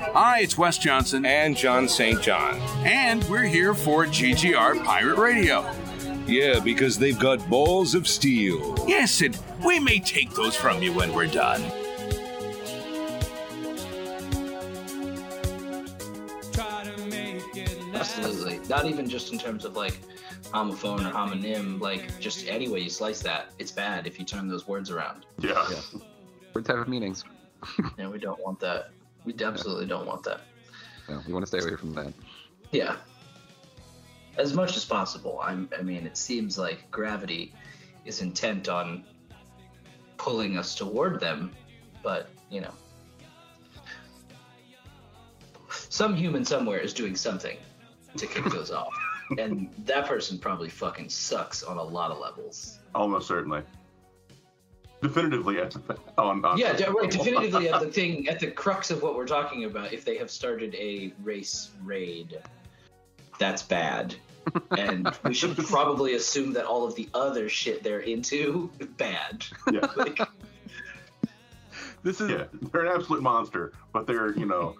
Hi, it's Wes Johnson. And John St. John. And we're here for GGR Pirate Radio. Yeah, because they've got balls of steel. Yes, and we may take those from you when we're done. Absolutely. Not even just in terms of like homophone or homonym, like just any way you slice that, it's bad if you turn those words around. Yeah. Yeah. Words have meanings. And we don't want that. We absolutely don't want that. Yeah, we want to stay away from that. Yeah. As much as possible. I'm, I mean, it seems like gravity is intent on pulling us toward them, but, you know. Some human somewhere is doing something to kick those off. And that person probably fucking sucks on a lot of levels. Almost certainly. Definitively at the, on, on oh, Yeah, de- right. Definitively at the thing, at the crux of what we're talking about, if they have started a race raid, that's bad. And we should probably assume that all of the other shit they're into, bad. Yeah. Like, This is Yeah, they're an absolute monster, but they're you know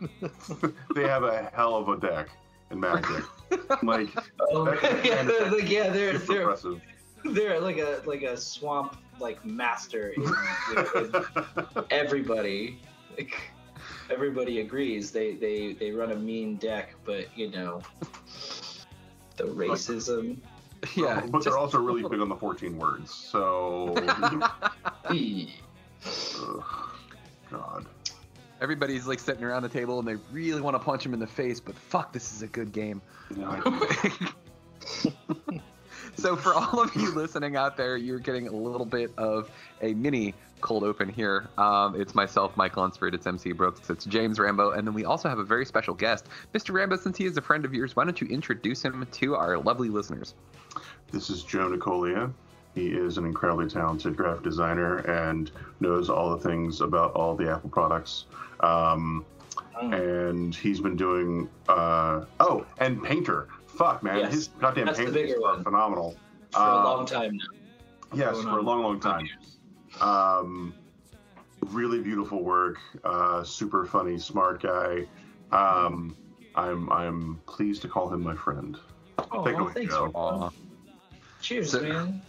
they have a hell of a deck in Magic. Like oh, That- yeah, they're, like, yeah, they're they're impressive. they're like a like a swamp like master. In, in everybody, like everybody agrees they they they run a mean deck, but you know the racism. yeah. Oh, but just- they're also really big on the 14 words. So, ugh, God. everybody's like sitting around the table and they really want to punch him in the face, but fuck, this is a good game. Yeah, So for all of you listening out there, you're getting a little bit of a mini cold open here. Um, it's myself, Mike Lunsford, it's MC Brooks, it's James Rambo, and then we also have a very special guest, Mr. Rambo. Since he is a friend of yours, why don't you introduce him to our lovely listeners? This is Joe Nicolia. He is an incredibly talented graphic designer and knows all the things about all the Apple products. Um, Mm. and he's been doing uh, oh, and painter. Fuck man, Yes, his goddamn that's paintings are one. phenomenal. For a Uh, long time now. Yes, for a long, long time. Um, really beautiful work. Uh, super funny, smart guy. Um, I'm I'm pleased to call him my friend. Oh, Take well, thanks, Joe. man. Aw. Cheers, So- man.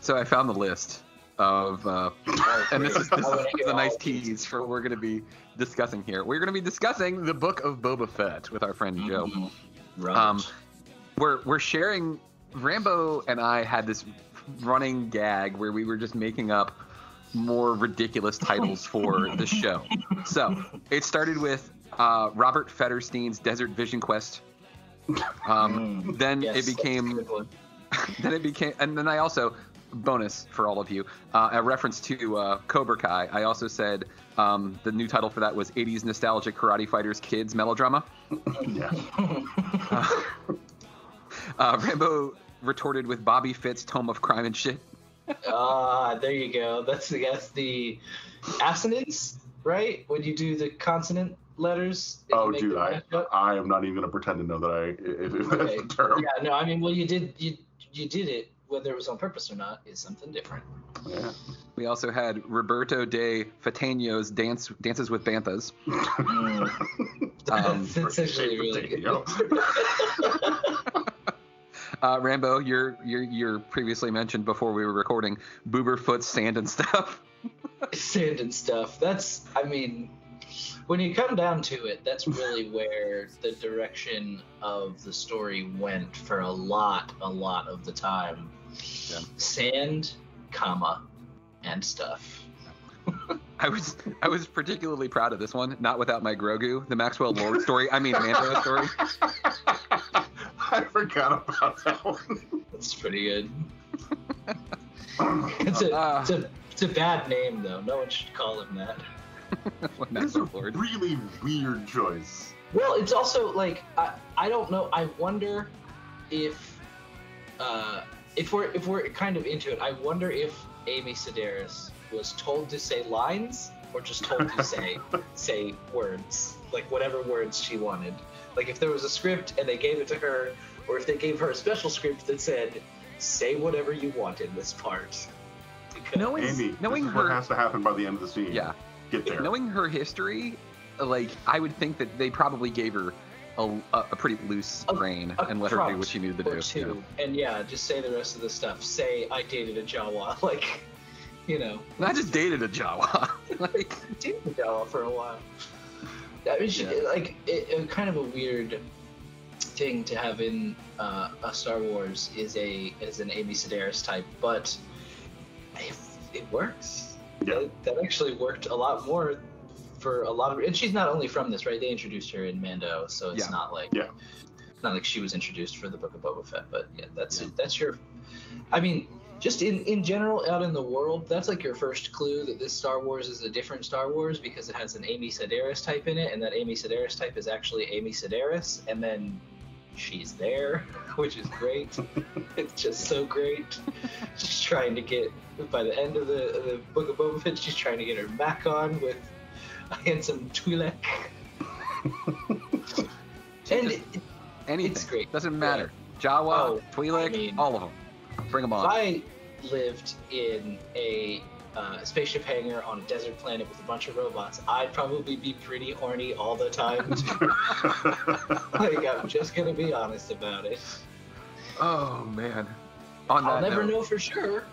So I found the list of, uh, and this is, this is hear a nice all tease for what we're going to be discussing here. We're going to be discussing the book of Boba Fett with our friend Joe. Mhm. Right. Um, we're we're sharing. Rambo and I had this running gag where we were just making up more ridiculous titles for the show. So it started with uh, Robert Fetterstein's Desert Vision Quest. Um, Mm. then Yes, it became then it became and then i also bonus for all of you uh, a reference to uh, cobra kai i also said um, the new title for that was 80s nostalgic karate fighters kids melodrama yeah. uh, uh, rambo retorted with bobby fitz tome of crime and shit Ah, there you go. That's the that's the assonance, right? When you do the consonant letters. Oh, make dude, I up? I am not even gonna pretend to know that I if, if that's the term. Yeah, no, I mean, well, you did you you did it whether it was on purpose or not is something different. Yeah. we also had roberto de fatano's dance dances with banthas Um, That's actually really good. Uh, rambo you're you're you're previously mentioned before we were recording booberfoot sand and stuff Sand and stuff. That's, I mean, when you come down to it, that's really where the direction of the story went for a lot, a lot of the time. Yeah. Sand, comma, and stuff. I was I was particularly proud of this one, not without my Grogu, the Maxwell Lord story. I mean Mando story. I forgot about that one. That's pretty good. It's a, Ah. it's a, it's a bad name though. No one should call him that. What This a Lord. really weird choice. Well, it's also like I, I don't know. I wonder if uh, if we're if we're kind of into it. I wonder if Amy Sedaris was told to say lines or just told to say say words, like whatever words she wanted. Like if there was a script and they gave it to her, or if they gave her a special script that said, "Say whatever you want in this part." Because- Knowing Amy, knowing this is what her has to happen by the end of the scene. yeah, Get there. knowing her history, like I would think that they probably gave her a, a, a pretty loose A- rein a and let her do what she needed to or do. two, and yeah, just say the rest of the stuff. Say I dated a Jawa, like, you know, And I just dated a Jawa. like, Jawa for a while. I mean, she, Yeah. like, it, it, kind of a weird thing to have in uh, a Star Wars is a is an Amy Sedaris type, but it, it works. Yeah. That, that actually worked a lot more for a lot of, and she's not only from this, right? They introduced her in Mando, so it's Yeah. not like Yeah. not like she was introduced for the Book of Boba Fett, but yeah, that's Yeah. that's your. I mean, just in in general, out in the world, that's like your first clue that this Star Wars is a different Star Wars because it has an Amy Sedaris type in it, and that Amy Sedaris type is actually Amy Sedaris, and then she's there, which is great. it's just so great. She's trying to get by the end of the, of the Book of Boba Fett, she's trying to get her Mac on with a handsome Twi'lek. and it, anything. It's great. Doesn't matter. Jawa, Oh, Twi'lek, I mean- all of them. Bring them If on. I lived in a uh, spaceship hangar on a desert planet with a bunch of robots, I'd probably be pretty horny all the time. like, I'm just gonna be honest about it. Oh man. On I'll never note, know for sure,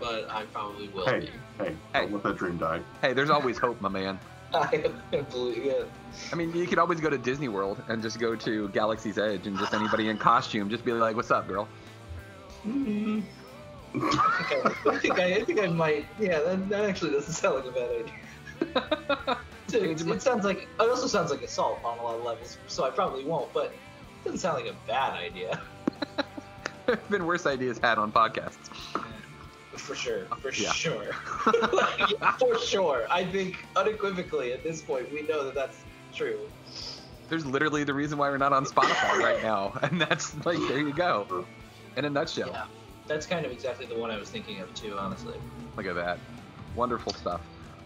but I probably will Hey, be. hey, Hey. don't let that dream die. Hey, there's always hope, my man. I believe it. I mean, you could always go to Disney World and just go to Galaxy's Edge and just anybody in costume just be like, "What's up, girl?" Mm. I, think I, I think I, I think I might. Yeah, that, that actually doesn't sound like a bad idea. it, it sounds like it also sounds like assault on a lot of levels, so I probably won't. But it doesn't sound like a bad idea. There's been worse ideas had on podcasts. For sure, for Yeah. sure, for sure. I think unequivocally at this point we know that that's true. There's literally the reason why we're not on Spotify right now, and that's like, there you go, in a nutshell. Yeah, that's kind of exactly the one I was thinking of too. Honestly. Look at that. Wonderful stuff.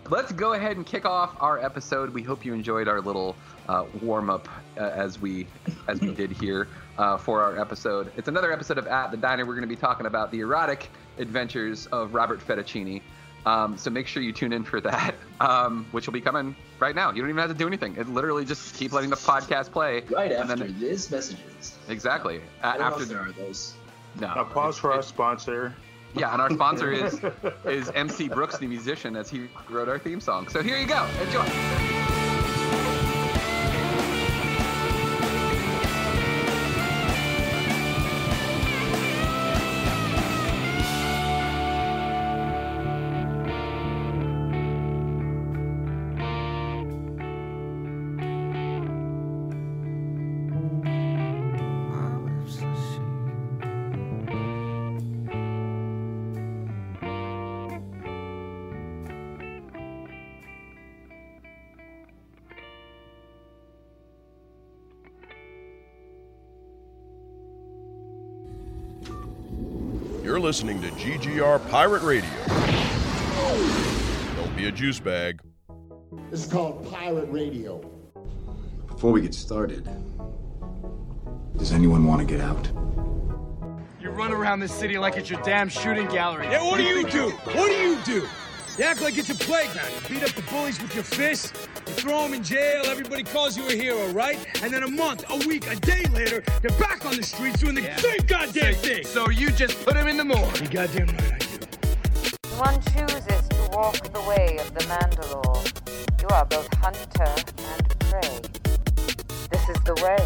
Let's go ahead and kick off our episode. We hope you enjoyed our little uh, warm up uh, as we as we did here uh, for our episode. It's another episode of At the Diner. We're going to be talking about the erotic adventures of Robert Fettuccini. Um, so make sure you tune in for that, um, which will be coming right now. You don't even have to do anything. It literally just keep letting the podcast play. Right and after then- this messages. Exactly. A- I don't know after there are those. No. A pause for our sponsor. Yeah, and our sponsor is is MC Brooks, the musician, as he wrote our theme song. So here you go. Enjoy. Listening to GGR Pirate Radio. Don't be a juice bag. This is called Pirate Radio. Before we get started, does anyone want to get out? You run around this city like it's your damn shooting gallery. Yeah, what do you do? What do you do? You act like it's a playground. You beat up the bullies with your fists. You throw them in jail. Everybody calls you a hero, right? And then a month, a week, a day later, they're back on the streets doing the same goddamn thing. So you just put them in the morgue. You goddamn right I do. One chooses to walk the way of the Mandalore. You are both hunter and prey. This is the way.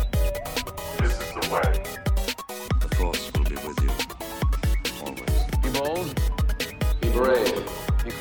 This is the way. The Force will be with you. Always. Be bold. Be brave.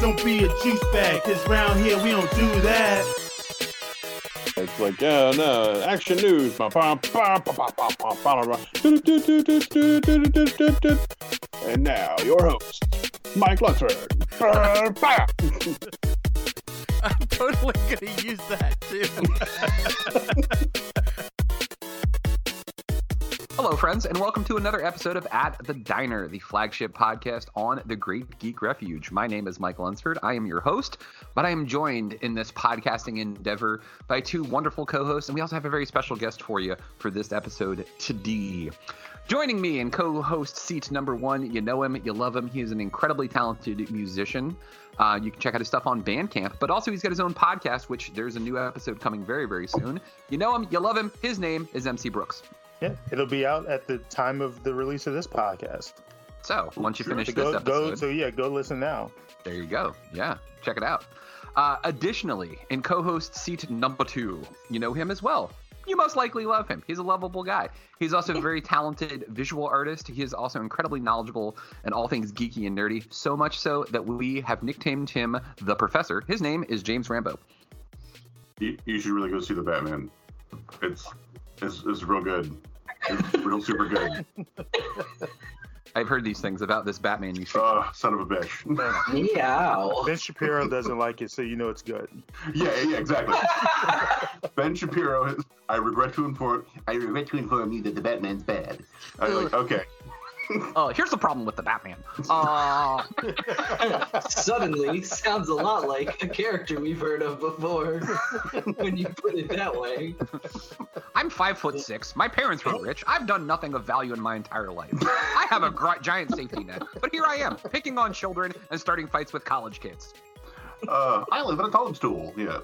Don't be a juice bag, cause round here we don't do that. It's like, yeah, no, action news. And now, your host, Mike Lutzford. I'm totally going to use that, too. Hello, friends, and welcome to another episode of At the Diner, the flagship podcast on the Great Geek Refuge. My name is Michael Lunsford. I am your host, but I am joined in this podcasting endeavor by two wonderful co hosts, and we also have a very special guest for you for this episode today. Joining me in co host seat number one, you know him, you love him. He is an incredibly talented musician. Uh, you can check out his stuff on Bandcamp, but also he's got his own podcast, which there's a new episode coming very, very soon. You know him, you love him. His name is MC Brooks. Yeah, it'll be out at the time of the release of this podcast. So once you finish So this go, episode, go, so yeah, go listen now. there you go. Yeah, check it out. Uh, additionally, in co-host seat number two, you know him as well. You most likely love him. He's a lovable guy. He's also a very talented visual artist. He is also incredibly knowledgeable in all things geeky and nerdy. So much so that we have nicknamed him the Professor. His name is James Rambo. You, you should really go see the Batman. It's it's, it's real good. It's real super good. I've heard these things about this Batman you see. Uh, son of a bitch. Meow. Ben Shapiro doesn't like it, so you know it's good. Yeah, yeah, exactly. ben Shapiro. I regret to inform. I regret to inform you that the Batman's bad. I'm like, okay. Oh, here's the problem with the Batman. Uh, Suddenly, sounds a lot like a character we've heard of before. when you put it that way. I'm five foot six. My parents were rich. I've done nothing of value in my entire life. I have a gr- giant safety net, but here I am, picking on children and starting fights with college kids. Uh, I live in a toadstool. Yeah.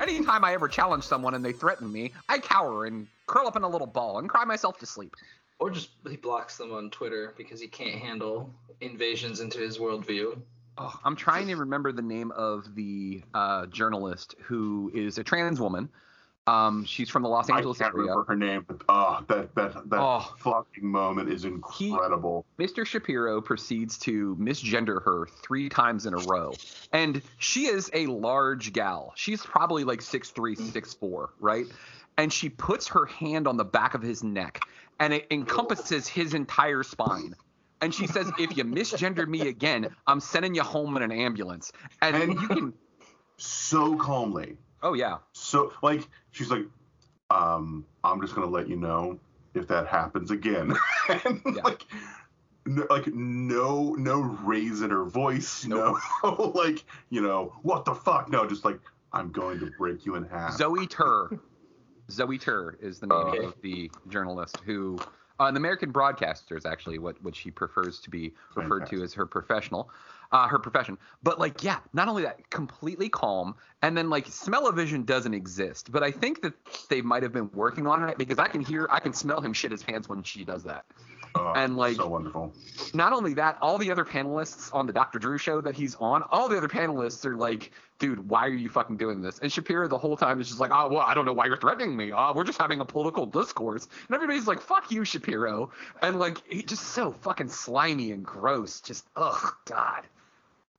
Anytime I ever challenge someone and they threaten me, I cower and curl up in a little ball and cry myself to sleep. Or just he blocks them on Twitter because he can't handle invasions into his worldview. Oh, I'm trying to remember the name of the uh, journalist who is a trans woman. Um, she's from the Los Angeles I can't area. remember her name, but oh, that that that Oh. fucking moment is incredible. Mr. Shapiro proceeds to misgender her three times in a row. And she is a large gal. She's probably like 6'3, 6'4, right? And she puts her hand on the back of his neck and it encompasses his entire spine. And she says, if you misgender me again, I'm sending you home in an ambulance. And, And- you can, so calmly. oh, yeah. So like she's like, um, I'm just gonna let you know if that happens again. and like no, like no no raise in her voice, no like, you know, what the fuck? No, just like I'm going to break you in half. Zoe Tur. Zoe Tur is the name Okay. of the journalist who, uh, an American broadcaster is actually what, what she prefers to be referred to as her professional, uh, her profession. But like, yeah, not only that, completely calm, and then like, smell-o-vision doesn't exist. But I think that they might have been working on it because I can hear, I can smell him shit his pants when she does that. Oh, and like, so wonderful. not only that, all the other panelists on the Dr. Drew show that he's on, all the other panelists are like, dude, why are you fucking doing this? And Shapiro the whole time is just like, oh, well, I don't know why you're threatening me. Oh, we're just having a political discourse. And everybody's like, fuck you, Shapiro. And like, he just so fucking slimy and gross. Just, ugh, God.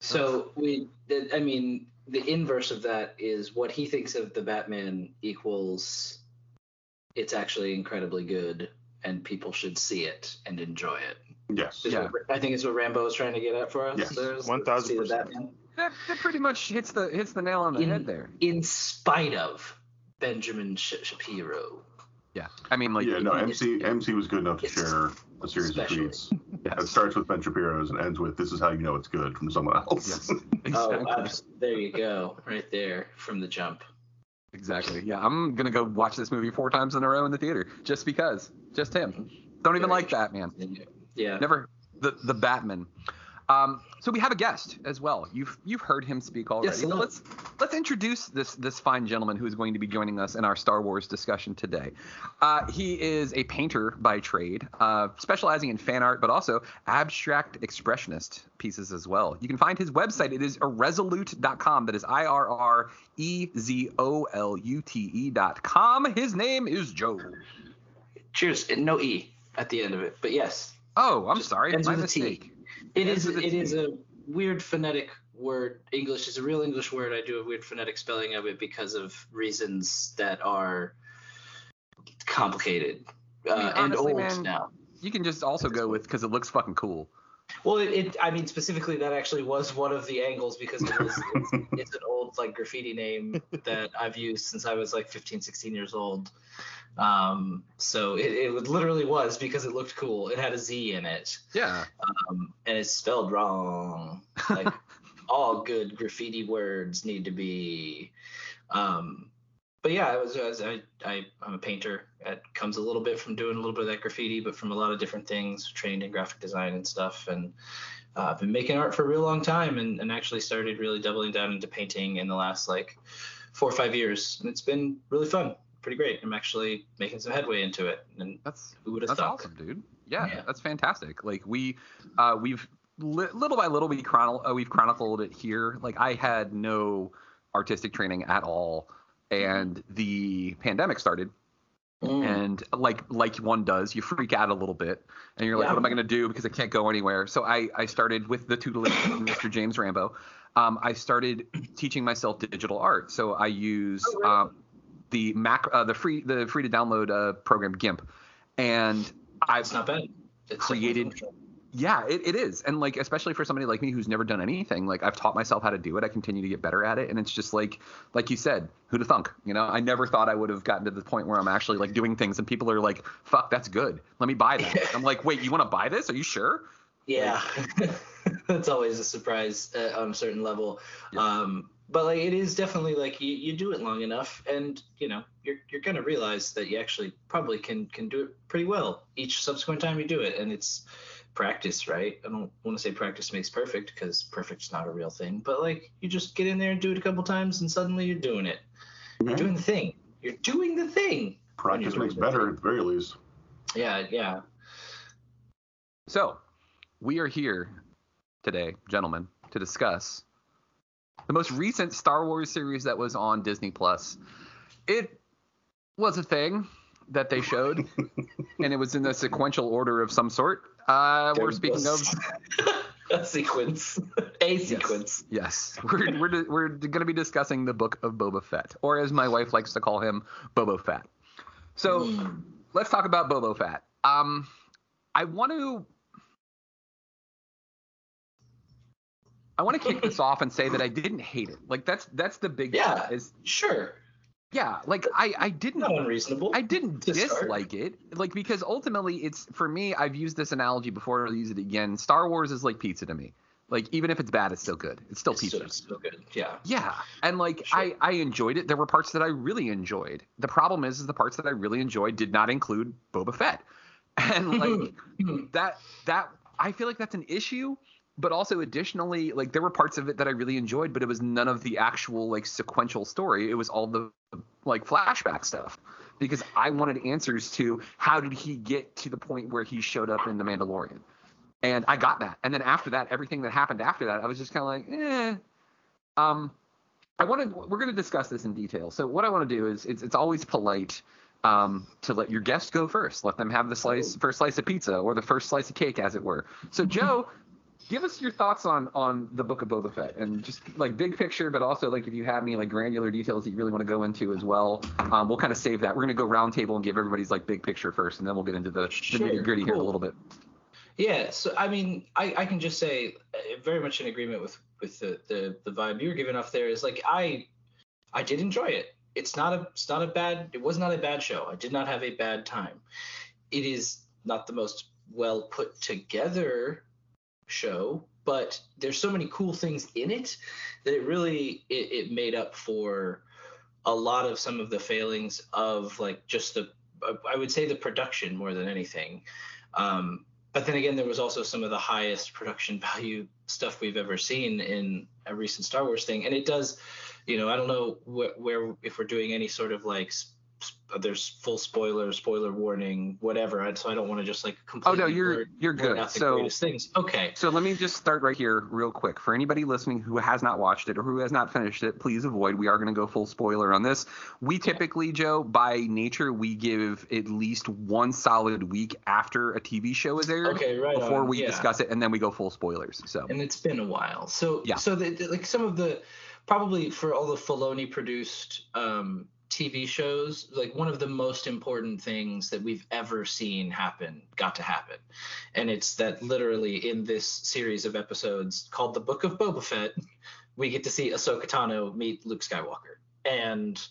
So we, th- I mean, the inverse of that is what he thinks of the Batman equals. It's actually incredibly good, and people should see it and enjoy it. Yes. Is Yeah. what- I think is what Rambo is trying to get at for us. Yes, There's- 1000%. Batman. That, that pretty much hits the hits the nail on the In- head there. In spite of Benjamin Sh- Shapiro. Yeah. I mean, like, yeah, no, MC MC was good enough to share a series special. of tweets. It starts with Ben Shapiro's and ends with "This is how you know it's good" from someone else. yes. Oh, Exactly. abs- there you go, right there from the jump. Exactly. Yeah, I'm gonna go watch this movie four times in a row in the theater just because, just him. Don't even Very like Batman. Yeah. Never the the Batman. Um, so we have a guest as well. You've you've heard him speak already. Yes, So let's let's introduce this this fine gentleman who is going to be joining us in our Star Wars discussion today. Uh, he is a painter by trade, uh, specializing in fan art, but also abstract expressionist pieces as well. You can find his website. It is irrezolute.com. That is I R R E Z O L U T E dot com. His name is Joe. Cheers. No E at the end of it, but yes. Oh, I'm sorry. ends My T. mistake. It Ends is. a It T. is a weird phonetic word. English is a real English word. I do a weird phonetic spelling of it because of reasons that are complicated uh, I mean, and honestly, old man, now. You can just also go with because it looks fucking cool. Well, it, it, I mean, specifically, that actually was one of the angles because it was, it's, it's an old like graffiti name that I've used since I was like 15, 16 years old. Um, so it, it literally was because it looked cool. It had a Z in it. Yeah. Um, and it's spelled wrong. Like all good graffiti words need to be. Um, but yeah, I was, I, was I, I I'm a painter. It comes a little bit from doing a little bit of that graffiti, but from a lot of different things. Trained in graphic design and stuff, and uh, I've been making art for a real long time, and, and actually started really doubling down into painting in the last like four or five years, and it's been really fun, pretty great. I'm actually making some headway into it, and that's who would have thought? That's awesome, dude. Yeah, that's fantastic. Like we, uh, we've li- little by little we chronicle, uh, we've chronicled it here. Like I had no artistic training at all, and the pandemic started. And like like one does, you freak out a little bit, and you're like, Yeah. "What am I going to do?" Because I can't go anywhere. So I I started with the tutelage of Mr. James Rambo. Um, I started teaching myself digital art. So I use um, the Mac uh, the free the free to download uh, program GIMP, and I've not bad. created. Yeah, it, it is, and like especially for somebody like me who's never done anything, like I've taught myself how to do it. I continue to get better at it, and it's just like, like you said, who'd have thunk? You know, I never thought I would have gotten to the point where I'm actually like doing things, and people are like, "Fuck, that's good. Let me buy that." I'm like, "Wait, you want to buy this? Are you sure?" Yeah, that's always a surprise uh, on a certain level. Um, but like it is definitely like you, you do it long enough, and you know you're you're gonna realize that you actually probably can can do it pretty well each subsequent time you do it, and it's practice, right? I don't want to say practice makes perfect because perfect's not a real thing, but like you just get in there and do it a couple times, and suddenly you're doing it. You're mm-hmm. doing the thing. You're doing the thing. Practice makes better thing. at the very least. Yeah, yeah. So, we are here today, gentlemen, to discuss the most recent Star Wars series that was on Disney Plus. It was a thing that they showed, and it was in a sequential order of some sort. Uh, we're speaking of a sequence, a sequence. Yes, we're we're we're going to be discussing the book of Boba Fett, or as my wife likes to call him, Bobo Fett. So let's talk about Bobo Fett. Um, I want to I want to kick this off and say that I didn't hate it. Like that's that's the big Yeah, is sure. Yeah, like I I didn't Not unreasonable. I didn't dislike it. Like because ultimately it's for me I've used this analogy before I'll use it again. Star Wars is like pizza to me. Like even if it's bad it's still good. It's still It's pizza. still, still good. Yeah. Yeah, and like I I enjoyed it. There were parts that I really enjoyed. The problem is, is the parts that I really enjoyed did not include Boba Fett, and like that that I feel like that's an issue. But also additionally, like there were parts of it that I really enjoyed, but it was none of the actual like sequential story. It was all the like flashback stuff because I wanted answers to how did he get to the point where he showed up in the Mandalorian, and I got that. And then after that, everything that happened after that, I was just kind of like, eh. Um, I want to. We're going to discuss this in detail. So what I want to do is, it's it's always polite um, to let your guest go first. Let them have the slice, first slice of pizza, or the first slice of cake, as it were. So Joe, give us your thoughts on on the book of Boba Fett, and just like big picture, but also like if you have any like granular details that you really want to go into as well. Um, we'll kind of save that. We're going to go round table and give everybody's like big picture first, and then we'll get into the, the Sure, nitty gritty here in a little bit. Yeah, so I mean, I, I can just say uh, very much in agreement with with the, the the vibe you were giving off there is like I I did enjoy it. It's not a it's not a bad it was not a bad show. I did not have a bad time. It is not the most well put together show, but there's so many cool things in it that it really it, it made up for a lot of some of the failings of like just the I would say the production more than anything. Um, but then again, there was also some of the highest production value stuff we've ever seen in a recent Star Wars thing, and it does, you know, I don't know wh- where if we're doing any sort of like. There's full spoiler, spoiler warning, whatever. So I don't want to just like completely. Oh no, you're blurt- you're good. So things. Okay. So let me just start right here, real quick. For anybody listening who has not watched it or who has not finished it, please avoid. We are going to go full spoiler on this. We typically, Joe, by nature, we give at least one solid week after a TV show is aired Okay, right before on, we yeah. discuss it, and then we go full spoilers. So and it's been a while. So Yeah. so the, the- like some of the probably for all the Filoni produced um, TV shows, like one of the most important things that we've ever seen happen got to happen. And it's that literally in this series of episodes called The Book of Boba Fett, we get to see Ahsoka Tano meet Luke Skywalker. And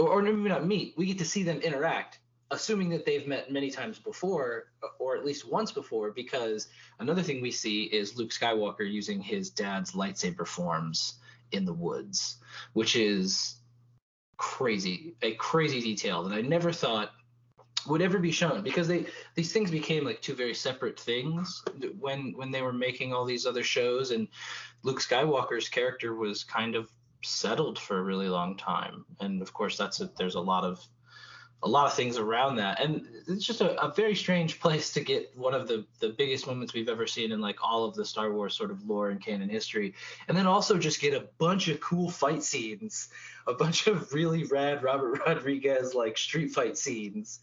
or, maybe not meet, we get to see them interact, assuming that they've met many times before, or at least once before, because another thing we see is Luke Skywalker using his dad's lightsaber forms in the woods, which is crazy, a crazy detail that I never thought would ever be shown because they these things became like two very separate things when when they were making all these other shows. And Luke Skywalker's character was kind of settled for a really long time. And of course that's a, there's a lot of a lot of things around that. And it's just a, a, very strange place to get one of the the biggest moments we've ever seen in like all of the star wars sort of lore and canon history. And then also just get a bunch of cool fight scenes a bunch of really rad robert rodriguez like street fight scenes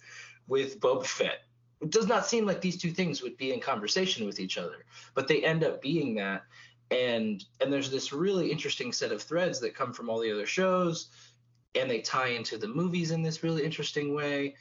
with boba fett. It does not seem like these two things would be in conversation with each other but they end up being that. And and there's this really interesting set of threads that come from all the other shows and they tie into the movies in this really interesting way.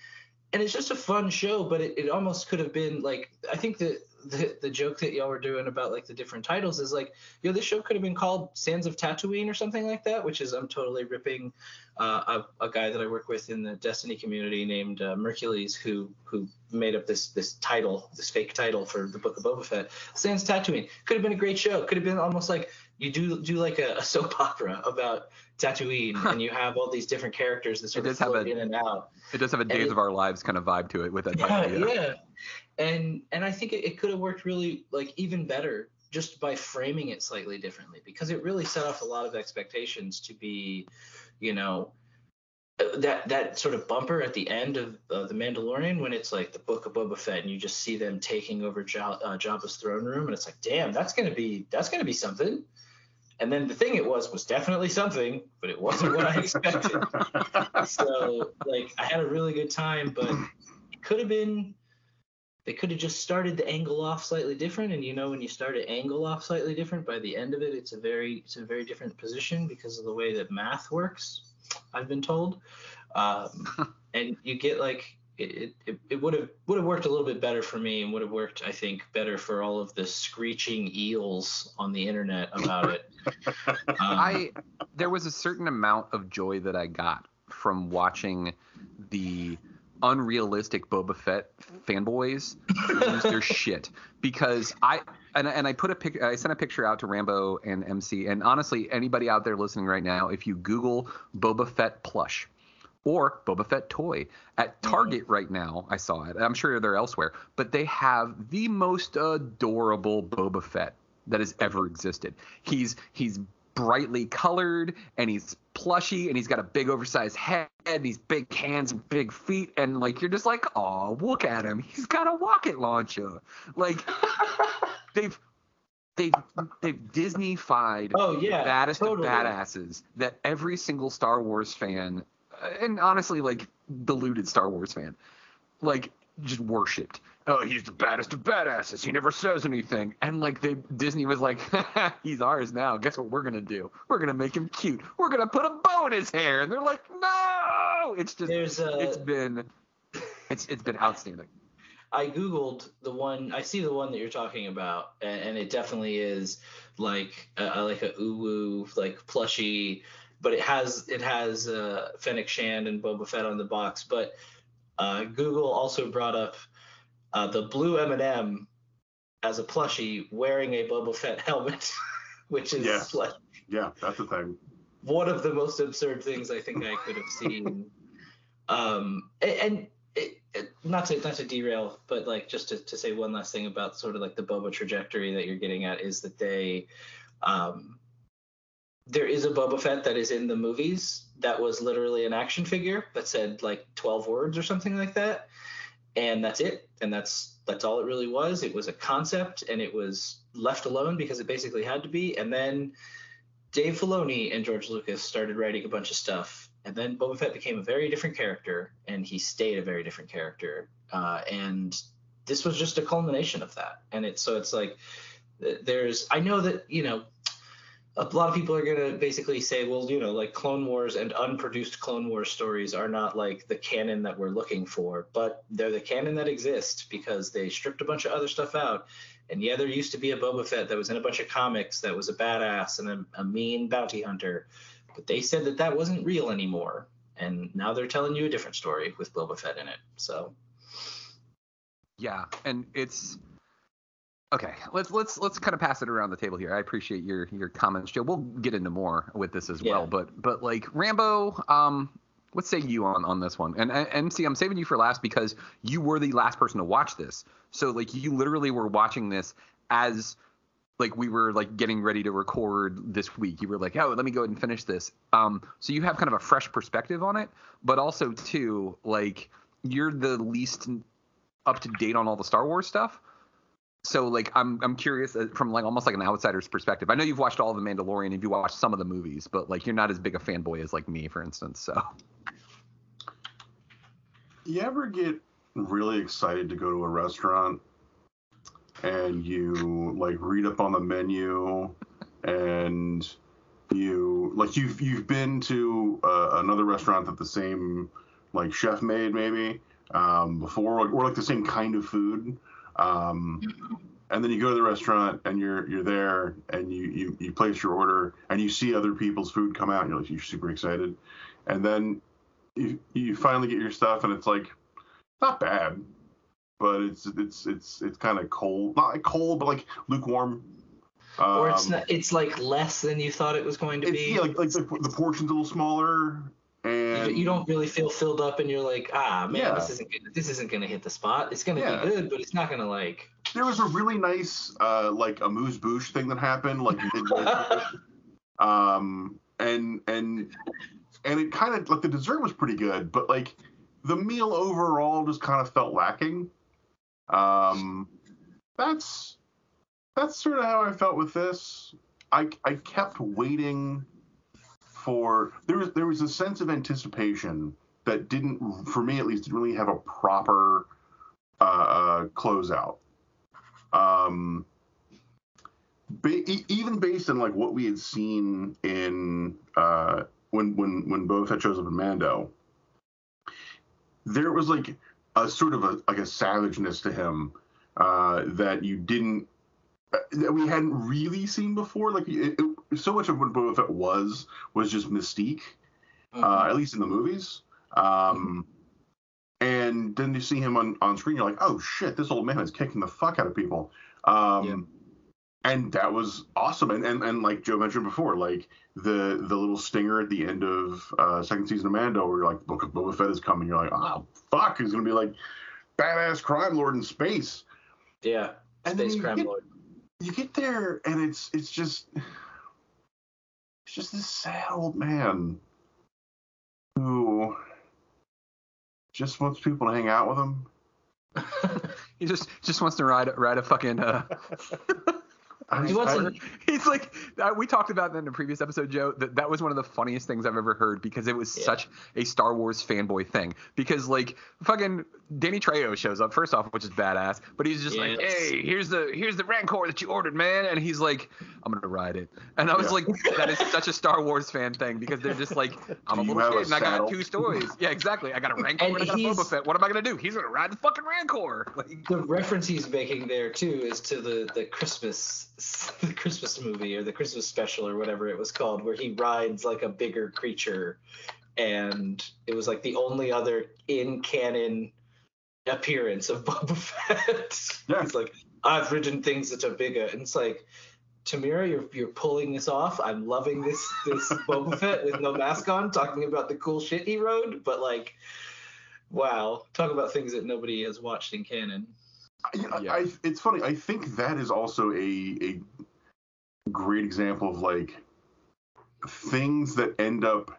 And it's just a fun show but it, it almost could have been like i think that the, the joke that y'all were doing about like the different titles is like you know this show could have been called sands of tatooine or something like that which is i'm totally ripping uh, a, a, guy that i work with in the destiny community named uh, mercules who who made up this this title this fake title for the book of boba fett sands tatooine could have been a great show could have been almost like you do do like a, a soap opera about Tatooine, and you have all these different characters that sort of float a, in and out. It does have a Days of Our Lives kind of vibe to it with that. Yeah, yeah, and and I think it, it could have worked really like even better just by framing it slightly differently because it really set off a lot of expectations to be, you know, that that sort of bumper at the end of uh, the Mandalorian when it's like the Book of Boba Fett and you just see them taking over J- uh, Jabba's throne room and it's like, damn, that's gonna be that's gonna be something. And then the thing it was was definitely something, but it wasn't what I expected. so like I had a really good time, but it could have been they could have just started the angle off slightly different. And you know when you start an angle off slightly different, by the end of it it's a very it's a very different position because of the way that math works, I've been told. Um, and you get like it, it, it would have would have worked a little bit better for me and would have worked I think better for all of the screeching eels on the internet about it. um, I there was a certain amount of joy that I got from watching the unrealistic Boba Fett fanboys lose their shit because I and, and I put a pic I sent a picture out to Rambo and MC and honestly anybody out there listening right now if you Google Boba Fett plush or Boba Fett toy at mm-hmm. Target right now. I saw it. I'm sure they're elsewhere, but they have the most adorable Boba Fett that has ever existed. He's he's brightly colored and he's plushy and he's got a big oversized head and these big hands and big feet and like you're just like oh look at him he's got a rocket launcher like they've they've they've Disneyfied oh yeah the baddest totally. of badasses that every single Star Wars fan uh, and honestly, like deluded Star Wars fan, like just worshipped. Oh, he's the baddest of badasses. He never says anything. And like they Disney was like, he's ours now. Guess what we're gonna do? We're gonna make him cute. We're gonna put a bow in his hair. And they're like, no. It's just a... it's been it's it's been outstanding. I googled the one. I see the one that you're talking about, and, and it definitely is like a, like a uwu like plushy but it has it has uh, Fennec Shand and Boba Fett on the box. But uh, Google also brought up uh, the blue M&M as a plushie wearing a Boba Fett helmet, which is yeah. like yeah, that's the thing. One of the most absurd things I think I could have seen. um, and, and it, it, not to not to derail, but like just to, to say one last thing about sort of like the Boba trajectory that you're getting at is that they um, there is a Boba Fett that is in the movies that was literally an action figure that said like 12 words or something like that. And that's it. And that's that's all it really was. It was a concept and it was left alone because it basically had to be. And then Dave Filoni and George Lucas started writing a bunch of stuff. And then Boba Fett became a very different character and he stayed a very different character. Uh, and this was just a culmination of that. And it's so it's like there's I know that, you know, a lot of people are going to basically say, well, you know, like Clone Wars and unproduced Clone Wars stories are not like the canon that we're looking for, but they're the canon that exists because they stripped a bunch of other stuff out. And yeah, there used to be a Boba Fett that was in a bunch of comics that was a badass and a, a mean bounty hunter, but they said that that wasn't real anymore. And now they're telling you a different story with Boba Fett in it. So Yeah, and it's okay. Let's let's let's kind of pass it around the table here. I appreciate your your comments, Joe. We'll get into more with this as well, but but like Rambo, um, what say you on on this one? And, and see, I'm saving you for last because you were the last person to watch this. So like you literally were watching this as like we were like getting ready to record this week. You were like, oh, let me go ahead and finish this. Um, so you have kind of a fresh perspective on it, but also too like you're the least up to date on all the Star Wars stuff. So like I'm I'm curious uh, from like almost like an outsider's perspective. I know you've watched all of the Mandalorian and you watched some of the movies, but like you're not as big a fanboy as like me, for instance. So You ever get really excited to go to a restaurant and you like read up on the menu and you like you've you've been to uh, another restaurant that the same like chef made maybe um, before or, or like the same kind of food um, and then you go to the restaurant and you're you're there and you, you you place your order and you see other people's food come out and you're like you're super excited. And then you you finally get your stuff and it's like not bad but it's it's it's it's kind of cold not like cold but like lukewarm. Or it's Um, not, it's like less than you thought it was going to be. yeah, like, like the, the portion's a little smaller you, you don't really feel filled up, and you're like, ah, man, Yeah. this isn't gonna, this isn't gonna hit the spot. It's gonna Yeah. be good, but it's not gonna like. there was a really nice uh like amuse bouche thing that happened like um and and and it kind of like the dessert was pretty good but like the meal overall just kind of felt lacking um that's that's sort of how i felt with this i i kept waiting for there was there was a sense of anticipation that didn't for me at least didn't really have a proper uh, uh closeout. Um ba- even based on like what we had seen in uh when when when Boba Fett shows up in Mando, there was like a sort of a like a savageness to him uh that you didn't that we hadn't really seen before. Like it, it, so much of what Boba Fett was was just mystique, uh, at least in the movies. Um, and then you see him on, on screen, you're like, oh shit, this old man is kicking the fuck out of people. Um, And that was awesome. And, and and like Joe mentioned before, like the the little stinger at the end of uh, second season of Mando, where you're like, Book of Boba Fett is coming. You're like, oh fuck, he's gonna be like badass crime lord in space. Yeah, And Space Crime Lord. You get there, and it's it's just it's just this sad old man who just wants people to hang out with him. he just just wants to ride ride a fucking. Uh, He wants I- a- He's like uh, we talked about that in a previous episode, Joe. That that was one of the funniest things I've ever heard because it was such a Star Wars fanboy thing. Because like fucking Danny Trejo shows up first off, which is badass, but he's just like, hey, here's the here's the Rancor that you ordered, man, and he's like, I'm gonna ride it, and I was Yeah. like, that is such a Star Wars fan thing because they're just like, I'm Do a little have a kid and I got two stories. Yeah, exactly. I got a Rancor and, And I got a Boba Fett. What am I gonna do? He's gonna ride the fucking Rancor. Like, The reference he's making there too is to the the Christmas the Christmas movie or the Christmas special or whatever it was called, where he rides like a bigger creature, and it was like the only other in canon appearance of Boba Fett. Yeah. He's like, I've ridden things that are bigger, and it's like. Temuera, you're you're pulling this off. I'm loving this this Boba Fett with no mask on, talking about the cool shit he rode. But like, wow, talk about things that nobody has watched in canon. You know, I, it's funny. I think that is also a a great example of like things that end up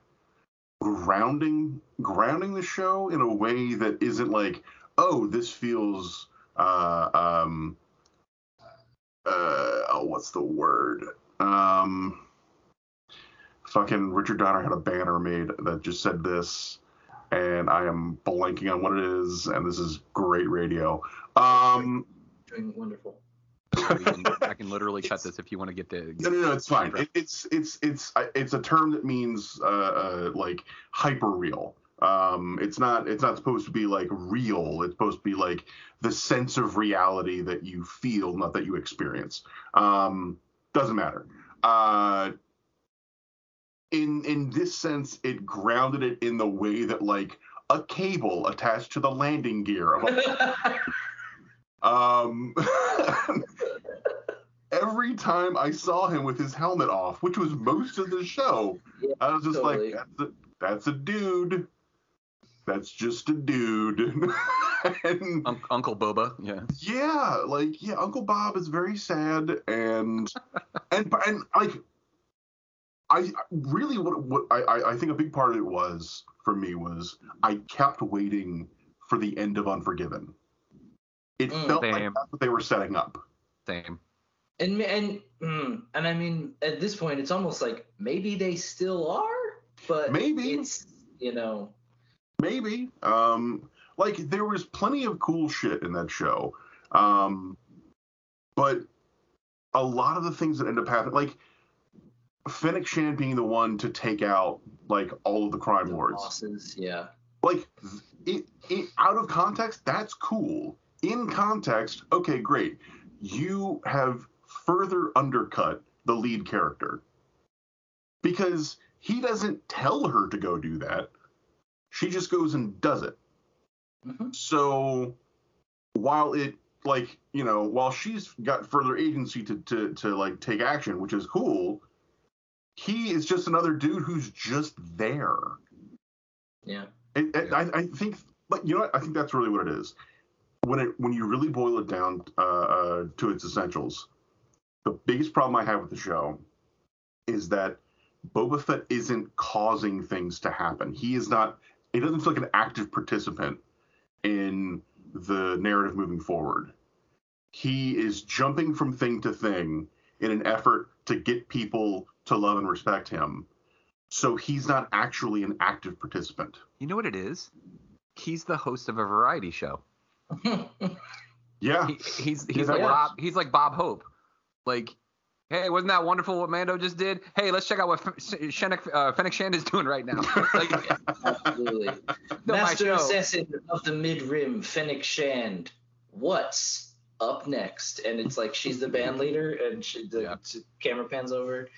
grounding grounding the show in a way that isn't like, oh, this feels uh um uh oh, what's the word? Um fucking Richard Donner had a banner made that just said this and I am blanking on what it is, and this is great radio. Um, Doing wonderful. I can, I can literally cut this if you want to get the. No, no, no, it's fine. It, it's it's it's it's a term that means uh, uh, like hyper real. Um, it's not it's not supposed to be like real. It's supposed to be like the sense of reality that you feel, not that you experience. Um, doesn't matter. Uh, in in this sense, it grounded it in the way that like a cable attached to the landing gear of a um every time I saw him with his helmet off, which was most of the show, Yeah, I was just totally. like, that's a, that's a dude. That's just a dude. and Un- Uncle Boba, yeah. yeah, like yeah, Uncle Bob is very sad and and and like I really what what I I- I think a big part of it was for me was I kept waiting for the end of Unforgiven. It Mm. felt like that's what they were setting up. Same. And and mm, and I mean, at this point, it's almost like maybe they still are, but Maybe. it's you know, Maybe. Um, like there was plenty of cool shit in that show, um, but a lot of the things that end up happening, like Fennec Shand being the one to take out like all of the crime lords, bosses. Yeah. like it, it out of context, that's cool. In context, okay, great. You have further undercut the lead character because he doesn't tell her to go do that. She just goes and does it. Mhm. So while it like you know while she's got further agency to to to like take action, which is cool, he is just another dude who's just there. Yeah. It, it, I, I think, like you know, what? I think that's really what it is. When it when you really boil it down uh, uh, to its essentials, the biggest problem I have with the show is that Boba Fett isn't causing things to happen. He is not. He doesn't feel like an active participant in the narrative moving forward. He is jumping from thing to thing in an effort to get people to love and respect him. So he's not actually an active participant. You know what it is? He's the host of a variety show. Yeah. He, he's Yeah, he's that like. Bob. He's like Bob Hope. Like, hey, wasn't that wonderful what Mando just did? Hey, let's check out what F- Fennec, uh, Fennec Shand is doing right now. Like, Absolutely. No, Master assassin of the mid rim, Fennec Shand. What's up next? And it's like she's the band leader, and she, the Yeah. camera pans over.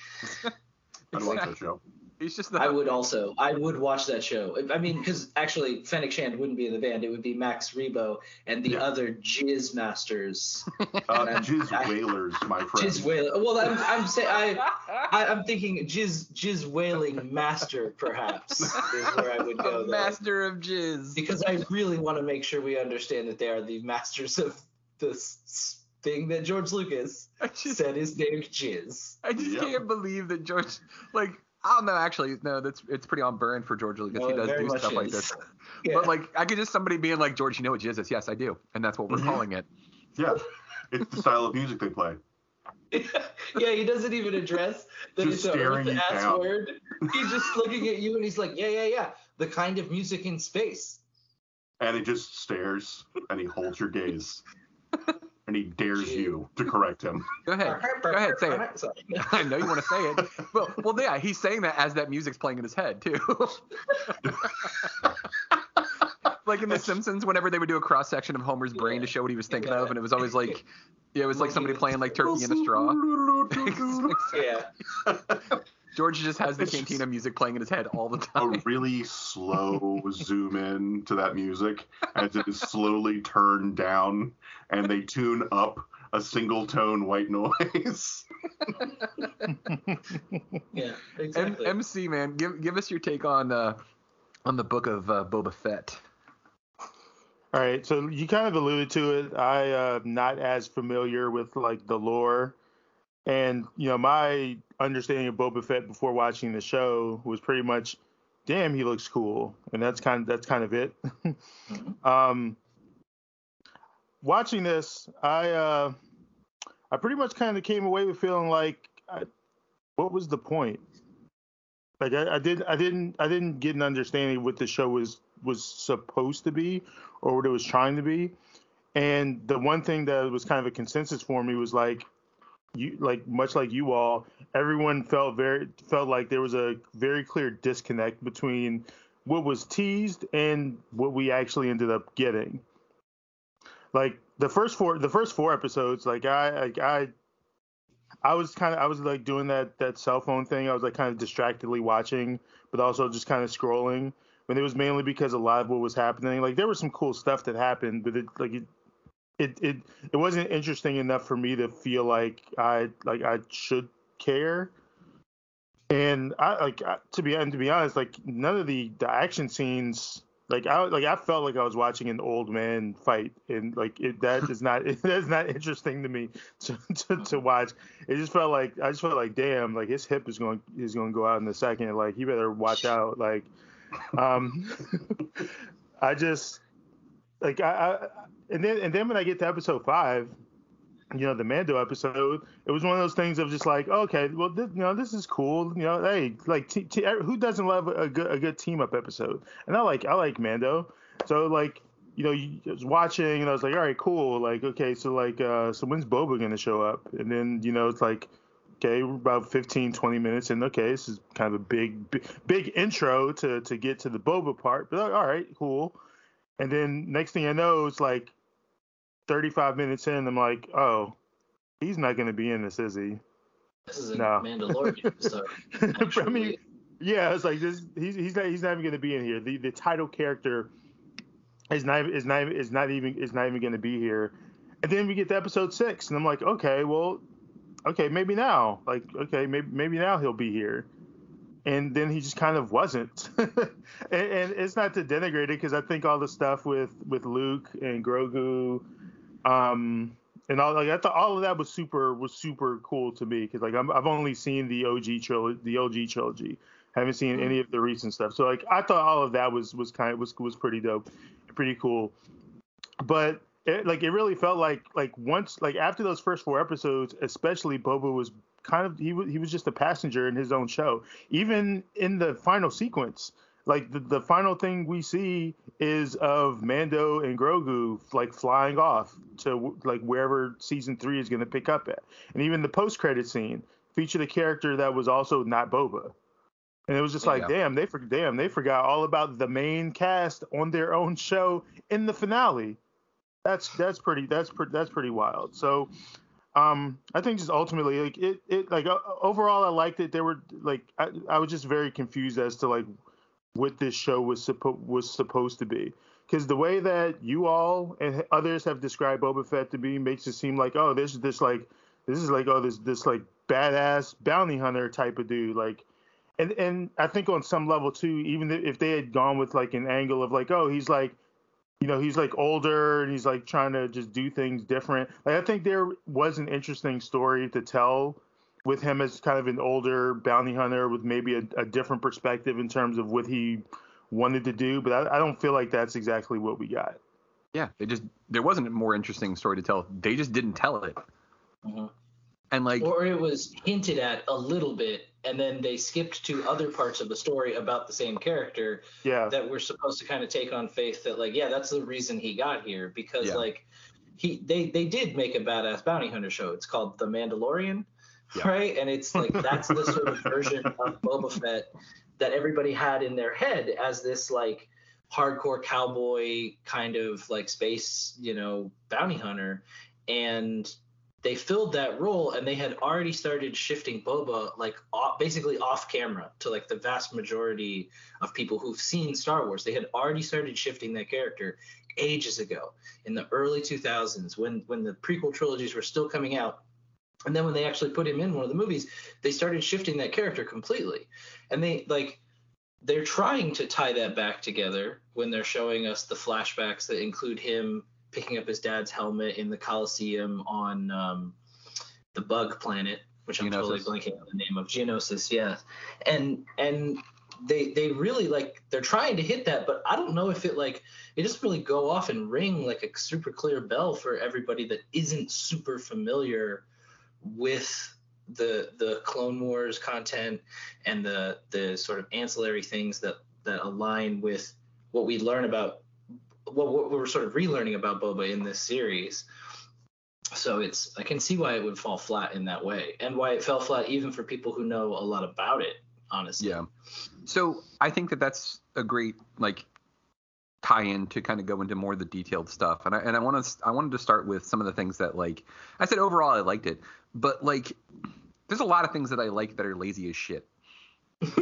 I'd watch that show. He's just the. I would also, I would watch that show. I mean, because actually, Fennec Shand wouldn't be in the band; it would be Max Rebo and the Yeah. other Jizz Masters. Uh, And Jizz I- Whalers, my friend. Jizz Wailing. Well, I'm, I'm saying I, I, I'm thinking Jizz Jizz Wailing Master, perhaps, is where I would go. a there. master of jizz. because I really want to make sure we understand that they are the masters of this thing that George Lucas just, said is named Jizz. I just Yep. can't believe that George. Like, I don't know. Actually, no. That's it's pretty on burn for George Lucas. No, he does do much stuff like this. Yeah. But like, I could just somebody being like, George, you know what jizz is? Yes, I do, and that's what we're Mm-hmm. calling it. Yeah. It's the style of music they play. yeah, he doesn't even address that Just it's a staring Earth you ass down. word. He's just looking at you and he's like, yeah, yeah, yeah, the kind of music in space. And he just stares and he holds your gaze. And he dares you to correct him. Go ahead. Go ahead. Say it. I know you want to say it. Well, well, yeah, he's saying that as that music's playing in his head too. like in The Simpsons, whenever they would do a cross section of Homer's brain to show what he was thinking of, and it was always like, yeah, it was like somebody playing like Turkey in a Straw. Yeah. George just has the It's just- Cantina music playing in his head all the time. A really slow zoom in to that music as it is slowly turned down and they tune up a single tone white noise. Yeah, M- exactly. MC man, give give us your take on uh, on the book of uh, Boba Fett. All right, so you kind of alluded to it. I uh, not as familiar with like the lore, and you know my understanding of Boba Fett before watching the show was pretty much, damn, he looks cool, and that's kind of that's kind of it. um, watching this, I uh, I pretty much kind of came away with feeling like, I, what was the point? Like I, I did I didn't I didn't get an understanding of what the show was was supposed to be or what it was trying to be. And the one thing that was kind of a consensus for me was like, you like much like you all, everyone felt very felt like there was a very clear disconnect between what was teased and what we actually ended up getting. Like the first four the first four episodes, like I like I I was kind of I was like doing that that cell phone thing. I was like kind of distractedly watching, but also just kind of scrolling. And it was mainly because a lot of what was happening. Like there was some cool stuff that happened, but it like it it it, it wasn't interesting enough for me to feel like I like I should care. And I like to be and to be honest, like none of the the action scenes like I like I felt like I was watching an old man fight, and like it, that is not that is not interesting to me to, to, to watch. It just felt like I just felt like damn, like his hip is going is going to go out in a second. Like he better watch out. Like, um, I just like I, I and then and then when I get to episode five, you know, the Mando episode, it was one of those things of just like, okay, well, this, you know, this is cool. You know, hey, like, t- t- who doesn't love a good a good team up episode? And I like I like Mando, so like, you know, you I was watching and I was like, all right, cool. Like, okay, so like, uh, so when's Boba gonna show up? And then you know, it's like. Okay, we're about 15, 20 minutes, and okay, this is kind of a big, big, big intro to to get to the Boba part. But all right, cool. And then next thing I know, it's like 35 minutes in, I'm like, oh, he's not going to be in this, is he? This is a No. Mandalorian episode. I mean, yeah, it's like this. He's he's not he's not even going to be in here. The the title character is not is not is not even is not even going to be here. And then we get to episode six, and I'm like, okay, well, okay, maybe now, like, okay, maybe maybe now he'll be here. And then he just kind of wasn't. and, and it's not to denigrate it because I think all the stuff with with Luke and Grogu, um, and all like I thought all of that was super was super cool to me because like I'm, I've only seen the OG trilogy, the OG trilogy, haven't seen any of the recent stuff. So like I thought all of that was was kind of was was pretty dope, pretty cool. But it, like it really felt like like once like after those first four episodes, especially Boba was kind of he was he was just a passenger in his own show. Even in the final sequence, like the, the final thing we see is of Mando and Grogu like flying off to like wherever season three is going to pick up at, and even the post credit scene featured a character that was also not Boba. And it was just like, Yeah. damn, they for, damn, they forgot all about the main cast on their own show in the finale. That's that's pretty that's pretty that's pretty wild. So, um, I think just ultimately like it it like uh, overall I liked it. There were like I, I was just very confused as to like what this show was supposed was supposed to be. Because the way that you all and others have described Boba Fett to be makes it seem like oh this is this like this is like oh this this like badass bounty hunter type of dude like and and I think on some level too, even if they had gone with like an angle of like, oh, he's like, you know, he's like older and he's like trying to just do things different. Like I think there was an interesting story to tell with him as kind of an older bounty hunter with maybe a, a different perspective in terms of what he wanted to do. But I, I don't feel like that's exactly what we got. Yeah, they just there wasn't a more interesting story to tell. They just didn't tell it. Mm-hmm. And like or it was hinted at a little bit, and then they skipped to other parts of the story about the same character Yeah. that we're supposed to kind of take on faith that like, yeah, that's the reason he got here because Yeah. like he they they did make a badass bounty hunter show. It's called The Mandalorian, right? And it's like that's the sort of version of Boba Fett that everybody had in their head as this like hardcore cowboy kind of like space, you know, bounty hunter. And they filled that role and they had already started shifting Boba like off, basically off camera to like the vast majority of people who've seen Star Wars. They had already started shifting that character ages ago in the early 2000s when when the prequel trilogies were still coming out. And then when they actually put him in one of the movies, they started shifting that character completely. And they like they're trying to tie that back together when they're showing us the flashbacks that include him picking up his dad's helmet in the Coliseum on um, the Bug Planet, which I'm totally blanking on the name of Geonosis. Yeah, and and they they really like they're trying to hit that, but I don't know if it like it doesn't really go off and ring like a super clear bell for everybody that isn't super familiar with the the Clone Wars content and the the sort of ancillary things that that align with what we learn about well, what we're sort of relearning about Boba in this series. So it's I can see why it would fall flat in that way, and why it fell flat even for people who know a lot about it. Honestly. Yeah. So I think that that's a great like tie-in to kind of go into more of the detailed stuff, and I and I want to I wanted to start with some of the things that like I said overall I liked it, but like there's a lot of things that I like that are lazy as shit.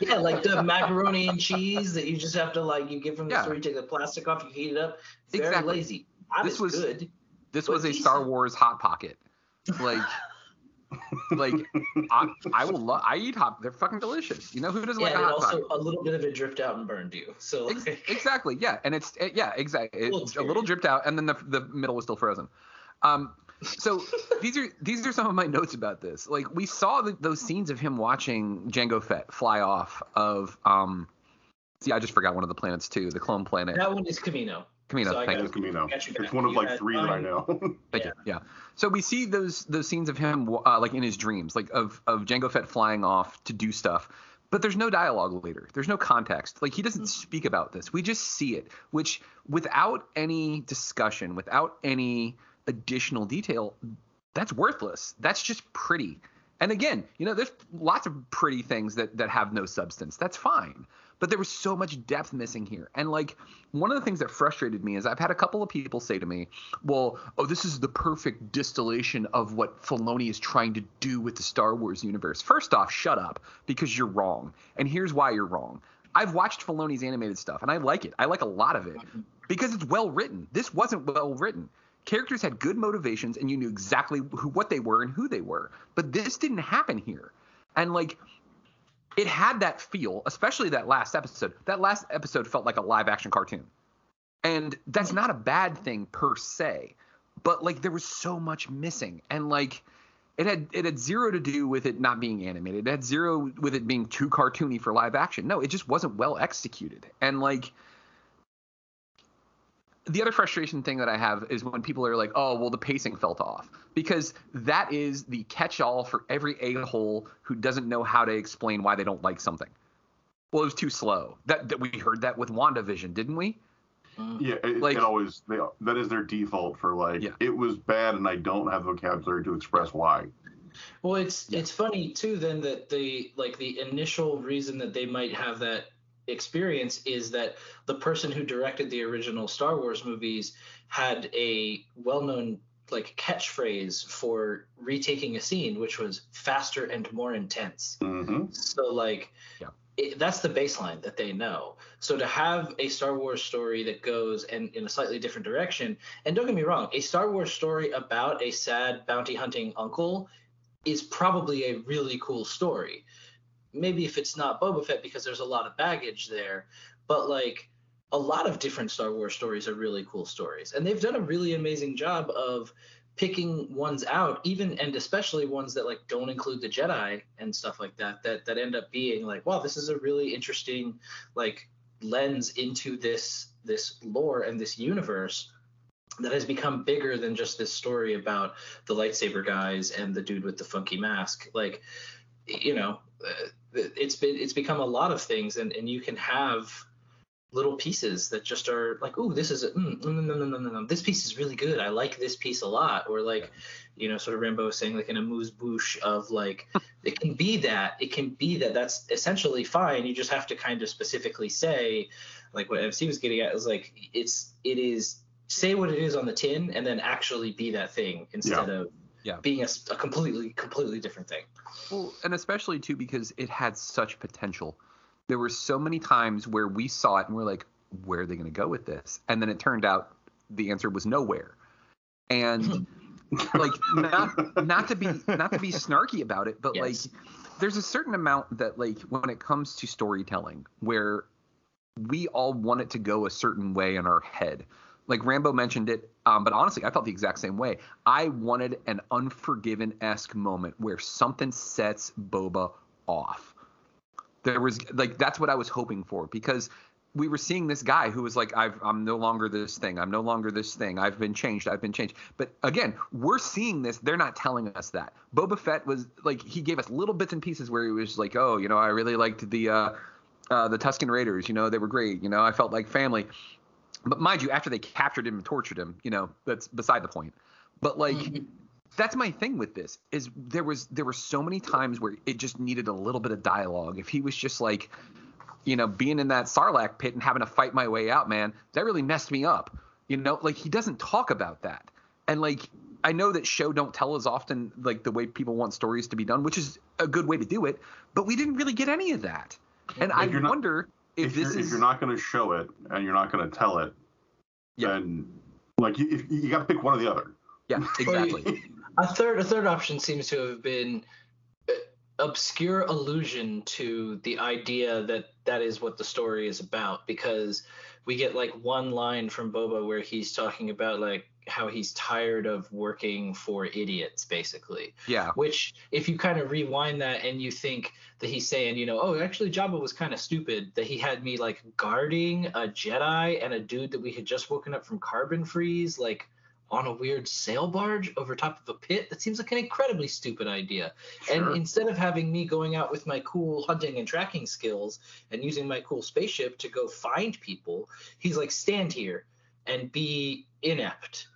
yeah, like the macaroni and cheese that you just have to like you give from the Yeah. store, you take the plastic off, you heat it up. Very Exactly. lazy. I This was was- good. This was a decent. Star Wars hot pocket. Like like I, I will love I eat hot they're fucking delicious. You know who doesn't Yeah, like a and hot also pocket? a little bit of it dripped out and burned you. So Ex- exactly. Yeah, and it's it, yeah, exactly. It's a little dripped out, and then the the middle was still frozen. Um, so these are these are some of my notes about this. Like we saw the, those scenes of him watching Jango Fett fly off of um. See, I just forgot one of the planets too, the clone planet. that one is Camino. Camino, So thank you. Camino. It's one of like three that I know. Thank you. Yeah. So we see those those scenes of him uh, like in his dreams, like of of Jango Fett flying off to do stuff. But there's no dialogue later. There's no context. Like he doesn't speak about this. We just see it, which without any discussion, without any additional detail, that's worthless. That's just pretty. And again, you know, there's lots of pretty things that that have no substance. That's fine. But there was so much depth missing here. And like one of the things that frustrated me is I've had a couple of people say to me, "Well, oh, this is the perfect distillation of what Filoni is trying to do with the Star Wars universe." First off, shut up because you're wrong. And here's why you're wrong. I've watched Filoni's animated stuff and I like it. I like a lot of it because it's well written. This wasn't well written. Characters had good motivations and you knew exactly who what they were and who they were. But this didn't happen here. And like it had that feel, especially that last episode. That last episode felt like a live action cartoon. And that's not a bad thing per se, but like there was so much missing and like it had it had zero to do with it not being animated. It had zero with it being too cartoony for live action. No, it just wasn't well executed. And like the other frustration thing that I have is when people are like, "Oh, well, the pacing felt off," because that is the catch-all for every a-hole who doesn't know how to explain why they don't like something. Well, it was too slow. That, that we heard that with WandaVision, didn't we? Mm-hmm. Yeah, it, Like- it always they, that is their default for like Yeah. it was bad and I don't have the vocabulary to express why. Well, it's it's funny too then that the like the initial reason that they might have that experience is that the person who directed the original Star Wars movies had a well-known like catchphrase for retaking a scene which was faster and more intense. Mm-hmm. So like Yeah. it, that's the baseline that they know. So to have a Star Wars story that goes and in a slightly different direction, and don't get me wrong, a Star Wars story about a sad bounty hunting uncle is probably a really cool story. Maybe if it's not Boba Fett because there's a lot of baggage there, but like a lot of different Star Wars stories are really cool stories, and they've done a really amazing job of picking ones out, even and especially ones that like don't include the Jedi and stuff like that, that that end up being like, wow, this is a really interesting like lens into this this lore and this universe that has become bigger than just this story about the lightsaber guys and the dude with the funky mask. Like, you know, uh, it's been it's become a lot of things, and and you can have little pieces that just are like, oh, this is a, mm, no, no, no, no, no, this piece is really good. I like this piece a lot. Or like, you know, sort of Rambo saying, like an amuse bouche of like, it can be that, it can be that. That's essentially fine. You just have to kind of specifically say, like what MC was getting at is like, it's it is say what it is on the tin and then actually be that thing instead of Yeah. being a completely completely different thing. Well, and especially too because it had such potential. There were so many times where we saw it and we're like, where are they going to go with this? And then it turned out the answer was nowhere. And like not not to be not to be snarky about it, but Yes. like there's a certain amount that like when it comes to storytelling where we all want it to go a certain way in our head. Like Rambo mentioned it, um, but honestly, I felt the exact same way. I wanted an Unforgiven esque moment where something sets Boba off. There was like that's what I was hoping for because we were seeing this guy who was like, I've, I'm no longer this thing. I'm no longer this thing. I've been changed. I've been changed. But again, we're seeing this. They're not telling us that. Boba Fett was like, he gave us little bits and pieces where he was like, oh, you know, I really liked the, uh, uh, the Tusken Raiders. You know, they were great. You know, I felt like family. But mind you, after they captured him and tortured him, you know, that's beside the point. But like, Mm-hmm. that's my thing with this is there was there were so many times where it just needed a little bit of dialogue. If he was just like, you know, being in that Sarlacc pit and having to fight my way out, man, that really messed me up. You know, like he doesn't talk about that. And like I know that show don't tell as often like the way people want stories to be done, which is a good way to do it, but we didn't really get any of that. And I not- wonder if, if, this you're, is if you're not going to show it and you're not going to tell it, then like you, if, you got to pick one or the other. Yeah, exactly. A third a third option seems to have been uh, obscure allusion to the idea that that is what the story is about because we get like one line from Boba where he's talking about like how he's tired of working for idiots basically. Yeah. Which if you kind of rewind that and you think that he's saying, you know, oh, actually Jabba was kind of stupid that he had me like guarding a Jedi and a dude that we had just woken up from carbon freeze like on a weird sail barge over top of a pit. That seems like an incredibly stupid idea. And instead of having me going out with my cool hunting and tracking skills and using my cool spaceship to go find people, he's like, stand here and be inept.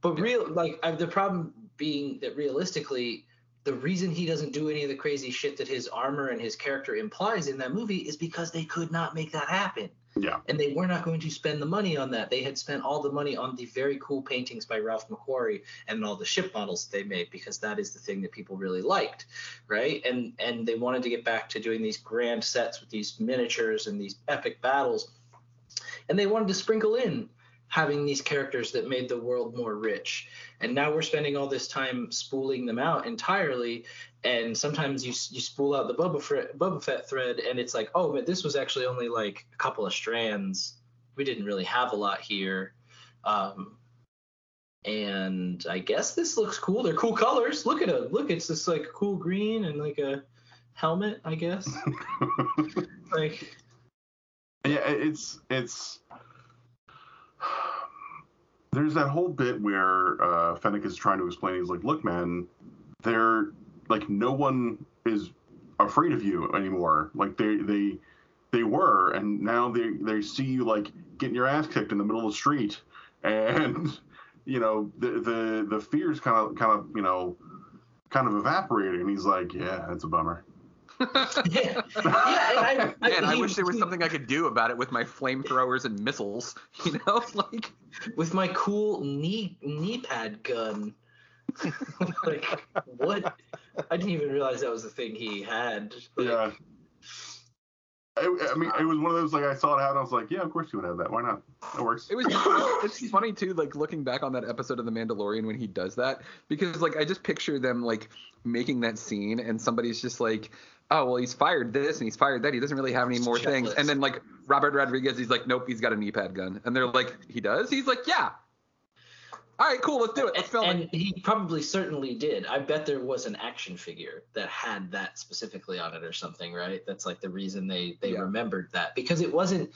But real, like, I, the problem being that realistically, the reason he doesn't do any of the crazy shit that his armor and his character implies in that movie is because they could not make that happen. Yeah. And they were not going to spend the money on that. They had spent all the money on the very cool paintings by Ralph McQuarrie and all the ship models that they made because that is the thing that people really liked, right? And and they wanted to get back to doing these grand sets with these miniatures and these epic battles. And they wanted to sprinkle in having these characters that made the world more rich. And now we're spending all this time spooling them out entirely. And sometimes you you spool out the Boba Fett, Boba Fett thread, and it's like, oh, but this was actually only like a couple of strands. We didn't really have a lot here. Um, and I guess this looks cool. They're cool colors. Look at it. Look, it's this like cool green and like a helmet, I guess. like Yeah, it's it's. There's that whole bit where uh, Fennec is trying to explain. He's like, "Look, man, they're like no one is afraid of you anymore. Like they they they were, and now they they see you like getting your ass kicked in the middle of the street, and you know the the the fear's kind of kind of you know kind of evaporating. And he's like, "Yeah, it's a bummer." yeah, I, I, Man, I he- wish there was something I could do about it with my flamethrowers and missiles. You know, like with my cool knee knee pad gun. like what? I didn't even realize that was the thing he had. Like, Yeah. I, I mean, it was one of those like I saw it happen. I was like, yeah, of course you would have that. Why not? That works. It was. It's funny too, like looking back on that episode of The Mandalorian when he does that, because like I just picture them like making that scene, and somebody's just like, "Oh, well, he's fired this and he's fired that. He doesn't really have any more things." And then like Robert Rodriguez, he's like, "Nope, he's got a knee pad gun," and they're like, "He does?" He's like, "Yeah." All right, cool, let's do it. Let's film and it. he probably certainly did. I bet there was an action figure that had that specifically on it or something, right? That's like the reason they they Yeah. remembered that because it wasn't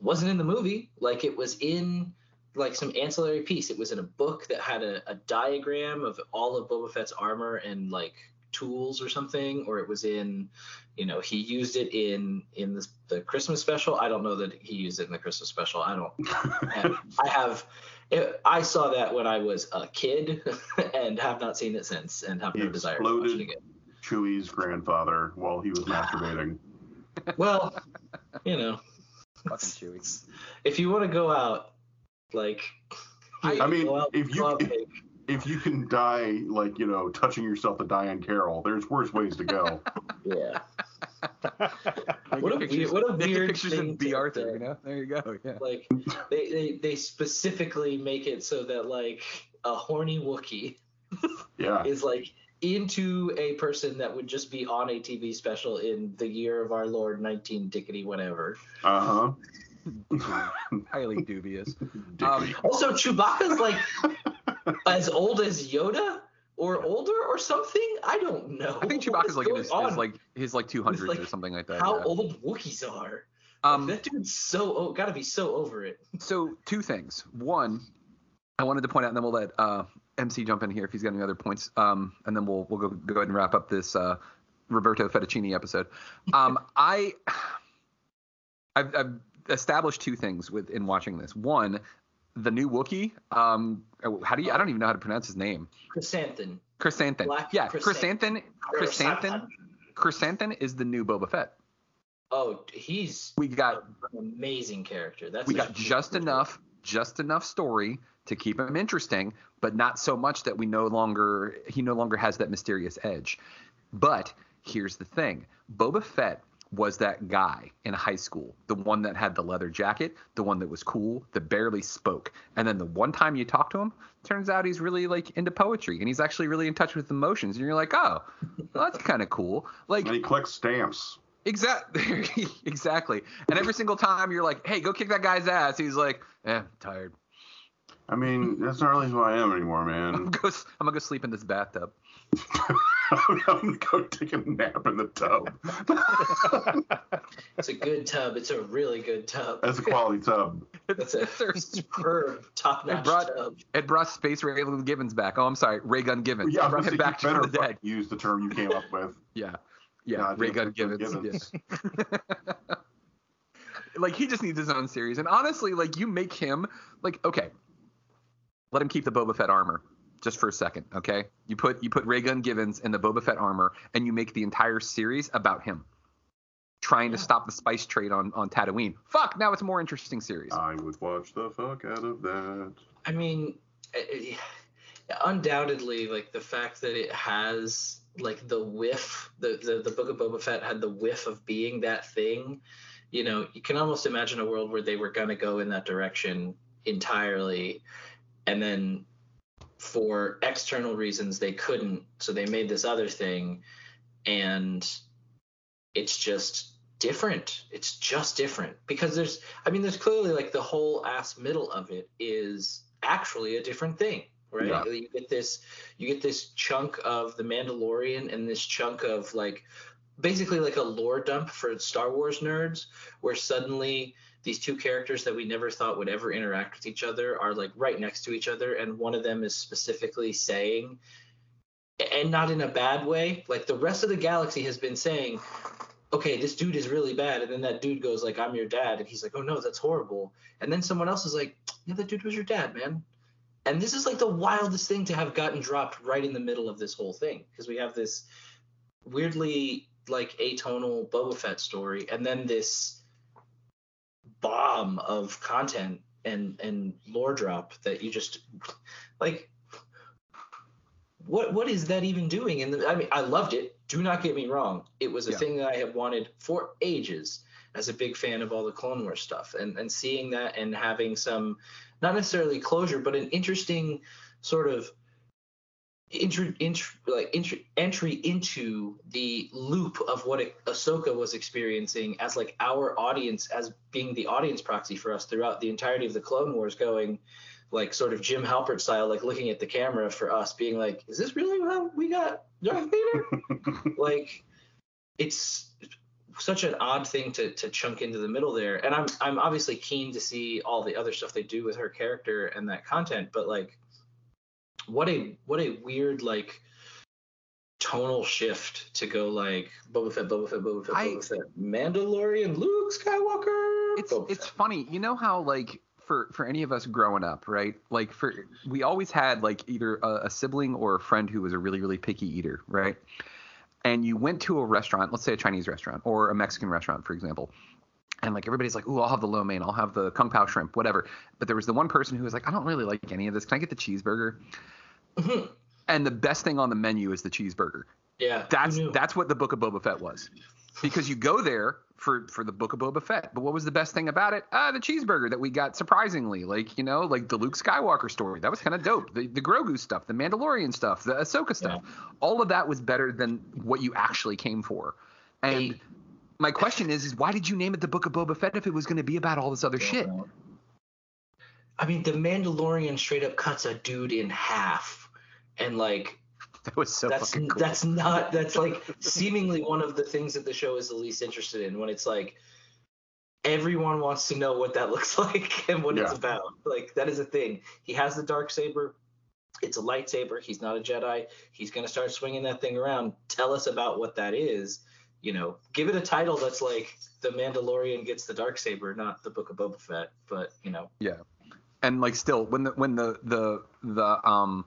wasn't in the movie. Like it was in like some ancillary piece. It was in a book that had a, a diagram of all of Boba Fett's armor and like tools or something, or it was in, you know, he used it in in the, the Christmas special. I don't know that he used it in the Christmas special. I don't. I have. It, I saw that when I was a kid, and have not seen it since, and have He no desire to watch it exploded again. Chewie's grandfather while he was masturbating. Well, you know, Fucking Chewie. if you want to go out, like, I mean, if you if, if you can die like you know touching yourself to Diahann Carroll, there's worse ways to go. yeah. Naked What a pictures, weird- what a naked weird pictures thing of Bea to- Arthur. You know, there you go. Yeah. like they, they they specifically make it so that like a horny Wookiee Yeah. is like into a person that would just be on a TV special in the year of our Lord 19 dickety whatever. Uh huh. Highly dubious. Um, Also, Chewbacca's like as old as Yoda or older or something. I don't know. I think Chewbacca's like in his, his like his like 200s like, or something like that. how yeah. old Wookiees are. Um, that dude's so oh, gotta be so over it. So two things. One, I wanted to point out, and then we'll let uh, MC jump in here if he's got any other points, um, and then we'll we'll go, go ahead and wrap up this uh, Roberto Fettuccini episode. Um, I I've, I've established two things with in watching this. One, the new Wookiee. Um, how do you? I don't even know how to pronounce his name. Chrysanthemum. Chrysanthemum. Black yeah, chrysanthemum. Chrysanthemum. Chrysanthemum is the new Boba Fett. Oh, he's We got an amazing character. That's we got just enough just enough story to keep him interesting, but not so much that we no longer he no longer has that mysterious edge. But here's the thing: Boba Fett was that guy in high school, the one that had the leather jacket, the one that was cool, that barely spoke. And then the one time you talk to him, turns out he's really like into poetry and he's actually really in touch with emotions. And you're like, oh, well, that's kind of cool. Like And he collects stamps. Exactly. exactly. And every single time you're like, "Hey, go kick that guy's ass," he's like, "Eh, I'm tired. I mean, that's not really who I am anymore, man. I'm gonna go, I'm gonna go sleep in this bathtub." I'm gonna go take a nap in the tub. It's a good tub. It's a really good tub. That's a quality tub. It's a superb, top-notch tub. it brought Space Ray Givens back. Oh, I'm sorry, Ray Gun Givens. Yeah, It brought him gonna say, back you better from the dead. use the term you came up with. Yeah, yeah, God Ray damn, Gun Ray Gun Givens. yeah. like he just needs his own series. And honestly, like you make him like okay, let him keep the Boba Fett armor just for a second, okay? You put you put Ray Gun Givens in the Boba Fett armor, and you make the entire series about him trying to stop the spice trade on on Tatooine. Fuck, now it's a more interesting series. I would watch the fuck out of that. I mean, eh, undoubtedly, like the fact that it has like the whiff, the, the the Book of Boba Fett had the whiff of being that thing. You know, you can almost imagine a world where they were gonna go in that direction entirely, and then for external reasons they couldn't, so they made this other thing, and it's just different. It's just different because there's, I mean, there's clearly like the whole ass middle of it is actually a different thing, right? Yeah. You get this, you get this chunk of the Mandalorian and this chunk of like, basically like a lore dump for Star Wars nerds, where suddenly these two characters that we never thought would ever interact with each other are like right next to each other, and one of them is specifically saying and not in a bad way. Like the rest of the galaxy has been saying, okay, this dude is really bad, and then that dude goes like, "I'm your dad," and he's like, "Oh no, that's horrible." And then someone else is like, "Yeah, that dude was your dad, man." And this is like the wildest thing to have gotten dropped right in the middle of this whole thing because we have this weirdly like atonal Boba Fett story, and then this bomb of content and and lore drop that you just like what what is that even doing? And I mean, I loved it. Do not get me wrong. It was a Yeah. thing that I have wanted for ages as a big fan of all the Clone Wars stuff, and and seeing that and having some, not necessarily closure, but an interesting sort of intro, intro, like intro, entry into the loop of what Ahsoka was experiencing as like our audience, as being the audience proxy for us throughout the entirety of the Clone Wars, going like sort of Jim Halpert style, like looking at the camera for us, being like, "Is this really how we got Darth Vader?" like, it's such an odd thing to to chunk into the middle there. And I'm I'm obviously keen to see all the other stuff they do with her character and that content, but like, what a what a weird like tonal shift to go like Boba Fett, Boba Fett, Boba Fett, I- Boba Fett, Mandalorian, Luke Skywalker. it's Boba it's Fett. funny you know how like for for any of us growing up right like for we always had like either a, a sibling or a friend who was a really really picky eater right and you went to a restaurant let's say a chinese restaurant or a mexican restaurant for example and like everybody's like, "Ooh, I'll have the lo mein, I'll have the kung pao shrimp, whatever." But there was the one person who was like, "I don't really like any of this. Can I get the cheeseburger?" and the best thing on the menu is the cheeseburger. Yeah, That's that's what the Book of Boba Fett was, because you go there for for the Book of Boba Fett. But what was the best thing about it? Ah, the cheeseburger that we got surprisingly, like you know, like the Luke Skywalker story. That was kind of dope. The the Grogu stuff, the Mandalorian stuff, the Ahsoka stuff. All of that was better than what you actually came for. And my question is, is why did you name it the Book of Boba Fett if it was going to be about all this other shit? I mean, the Mandalorian straight up cuts a dude in half, and like that was so that's fucking cool. that's not that's like seemingly one of the things that the show is the least interested in when it's like everyone wants to know what that looks like and what it's about. Like that is a thing. He has the dark saber. It's a lightsaber. He's not a Jedi. He's gonna start swinging that thing around. Tell us about what that is. You know, give it a title that's like The Mandalorian gets the dark saber, not the Book of Boba Fett. But you know, Yeah. And like still when the when the the the um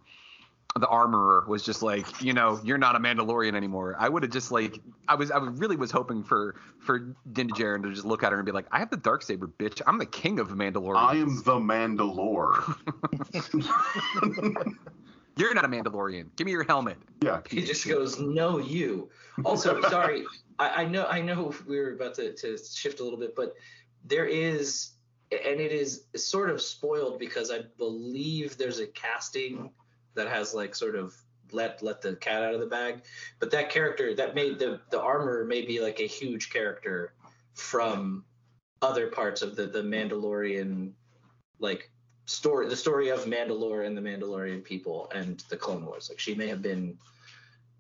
the armorer was just like, you know, you're not a Mandalorian anymore. I would have just like I was I really was hoping for for Din Djarin to just look at her and be like, I have the dark saber, bitch. I'm the king of Mandalorian. I am the Mandalore. You're not a Mandalorian. Give me your helmet. Yeah. he just goes, "No, you." Also, sorry, I, I know I know we were about to, to shift a little bit, but there is, and it is sort of spoiled because I believe there's a casting that has like sort of let let the cat out of the bag, but that character that made the the armor may be like a huge character from other parts of the the Mandalorian like story the story of Mandalore and the Mandalorian people and the Clone Wars. Like she may have been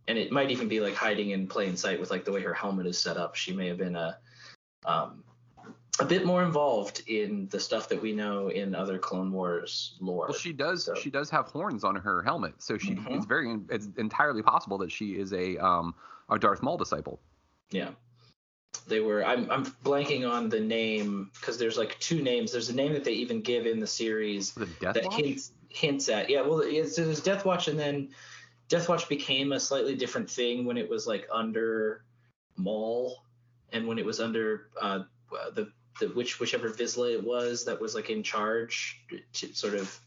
and it might even be like hiding in plain sight with like the way her helmet is set up. She may have been a um a bit more involved in the stuff that we know in other Clone Wars lore. Well, she does. She does have horns on her helmet, so she Mhm. it's very it's entirely possible that she is a um a Darth Maul disciple. Yeah. They were. I'm. I'm blanking on the name because there's like two names. There's a name that they even give in the series Death that Watch? hints hints at. Yeah. Well, it's, there's Death Watch, and then Death Watch became a slightly different thing when it was like under Maul, and when it was under uh, the the which whichever Vizsla it was that was like in charge to sort of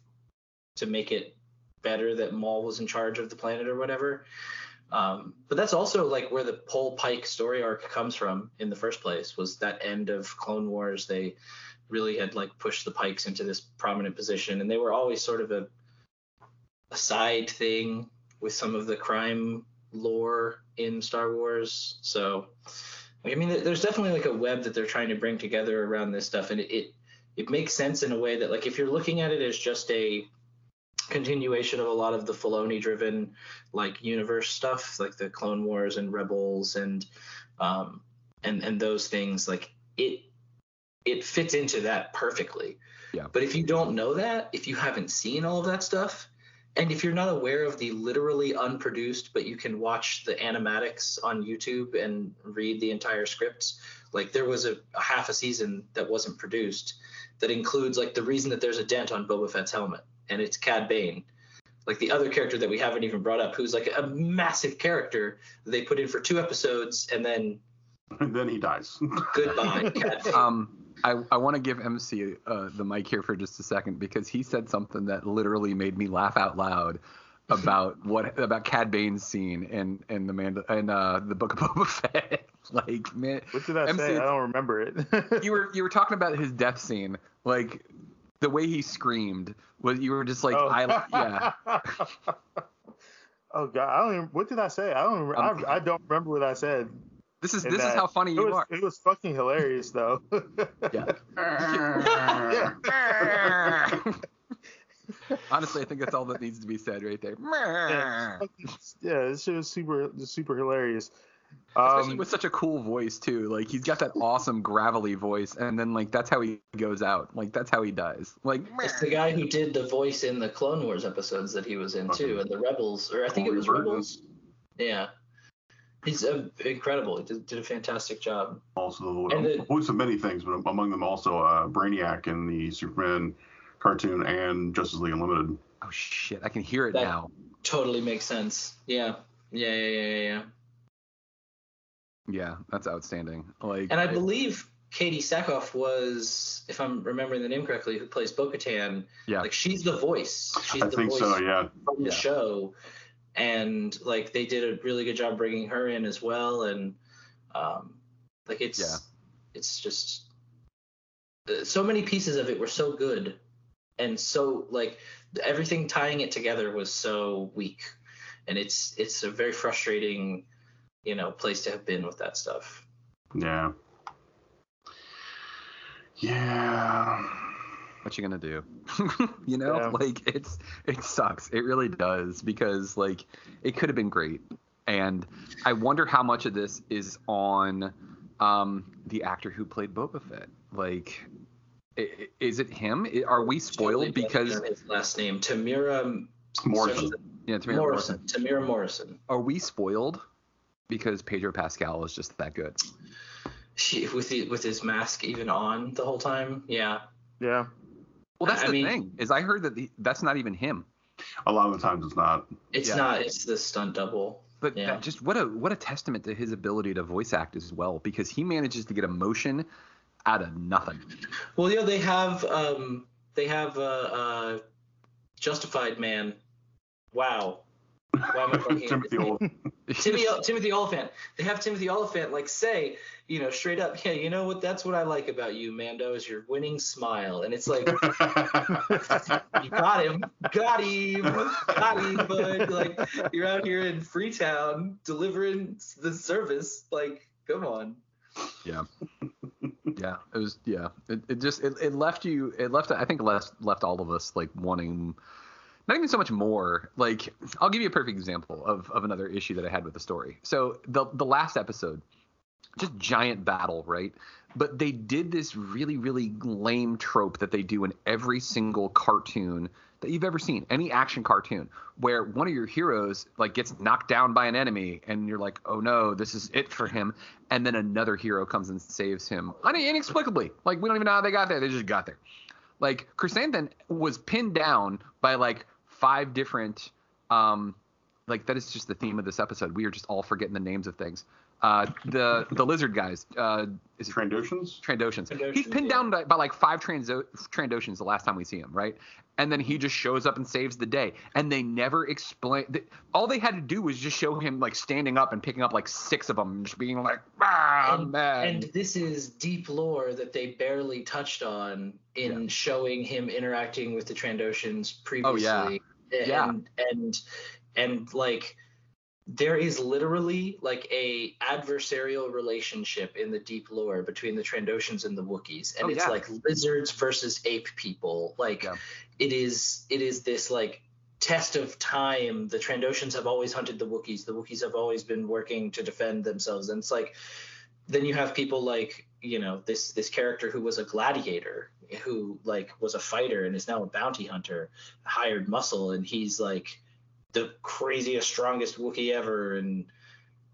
to make it better that Maul was in charge of the planet or whatever. Um, but that's also like where the whole Pike story arc comes from in the first place was that end of Clone Wars. They really had like pushed the Pikes into this prominent position, and they were always sort of a, a side thing with some of the crime lore in Star Wars. So, I mean, there's definitely like a web that they're trying to bring together around this stuff, and it it, it makes sense in a way that like if you're looking at it as just a continuation of a lot of the Filoni driven like universe stuff, like the Clone Wars and Rebels and um and and those things, like it it fits into that perfectly. Yeah. But if you don't know that, if you haven't seen all of that stuff, and if you're not aware of the literally unproduced, but you can watch the animatics on YouTube and read the entire scripts, like there was a, a half a season that wasn't produced that includes like the reason that there's a dent on Boba Fett's helmet, and it's Cad Bane. Like the other character that we haven't even brought up, who's like a massive character they put in for two episodes, and then And then he dies. goodbye, Cad Bane. Um, I, I want to give MC uh, the mic here for just a second because he said something that literally made me laugh out loud about what about Cad Bane's scene in in the man in uh, the Book of Boba Fett. like man, What did I MC, say? I don't remember it. you were you were talking about his death scene, like the way he screamed. Was you were just like Oh. I yeah. oh god, I don't even. What did I say? I don't. Remember, Um, I, I don't remember what I said. This is this is how funny it you was, are. It was fucking hilarious though. Yeah. Honestly, I think that's all that needs to be said right there. yeah, yeah, this shit was super, super hilarious. Especially Um, with such a cool voice too. Like he's got that awesome gravelly voice, and then like that's how he goes out. Like that's how he dies. Like It's the guy who did the voice in the Clone Wars episodes that he was in too, and the Rebels, or I think it was Rebels. Yeah, he's uh, incredible. He did, did a fantastic job. Also, the And the- voice of many things, but among them also uh, Brainiac in the Superman cartoon and Justice League Unlimited. oh shit, I can hear it That- now. Totally makes sense. Yeah, yeah, yeah, yeah, yeah. yeah. Yeah, that's outstanding. Like And I believe Katee Sackhoff was, if I'm remembering the name correctly, who plays Bo-Katan. Yeah. Like she's the voice. She's I the think voice so, yeah. from the Yeah. show, and like they did a really good job bringing her in as well. And um, like it's Yeah. it's just uh, so many pieces of it were so good, and so like everything tying it together was so weak, and it's it's a very frustrating, you know, place to have been with that stuff. Yeah. Yeah. what you gonna do? you know, Yeah. like it's it sucks. It really does because like it could have been great, and I wonder how much of this is on um the actor who played Boba Fett. Like, i- i- is it him? Are we spoiled Totally because his last name Temuera Morrison. yeah, Tamara Morrison. Temuera Morrison. Are we spoiled because Pedro Pascal is just that good. She, with the, with his mask even on the whole time, yeah. Yeah. Well, that's I the mean- thing is I heard that the, that's not even him. A lot of the times it's not. It's Yeah. not. It's the stunt double. But Yeah. just what a what a testament to his ability to voice act as well because he manages to get emotion out of nothing. Well, yeah, they have um, they have uh, uh, Justified Man. Wow. Why am I blanking on his Timothy name? Olyphant. Timothy, Timothy Olyphant. They have Timothy Olyphant like say, you know, straight up, yeah, you know what? That's what I like about you, Mando, is your winning smile. And it's like, you got him, got him, got him, bud. Like you're out here in Freetown delivering the service. Like, come on. Yeah. yeah, it was yeah. It, it just it, it left you it left I think left left all of us like wanting not even so much more. Like I'll give you a perfect example of of another issue that I had with the story. So the the last episode just giant battle, right? But they did this really, really lame trope that they do in every single cartoon that you've ever seen, any action cartoon, where one of your heroes like gets knocked down by an enemy, and you're like, oh no, this is it for him, and then another hero comes and saves him inexplicably. Like we don't even know how they got there; they just got there. Like Chrysanthemum was pinned down by like five different um like that is just the theme of this episode. We are just all forgetting the names of things. Uh, the the lizard guys. Uh, is it Trandoshans? Trandoshans. Trandoshans, He's pinned yeah. down by, by like five Transo- Trandoshans the last time we see him, right? And then he just shows up and saves the day. And they never explain. Th- all they had to do was just show him like standing up and picking up like six of them, just being like, ah, and, man. and this is deep lore that they barely touched on in showing him interacting with the Trandoshans previously. Oh, yeah. And, Yeah. and and like there is literally like a adversarial relationship in the deep lore between the Trandoshans and the Wookiees, and Oh, it's yeah. like lizards versus ape people. Like Yeah. it is it is this like test of time. The Trandoshans have always hunted the Wookiees. The Wookiees have always been working to defend themselves, and it's like then you have people like you know this this character who was a gladiator who like was a fighter and is now a bounty hunter hired muscle and he's like the craziest strongest wookiee ever. And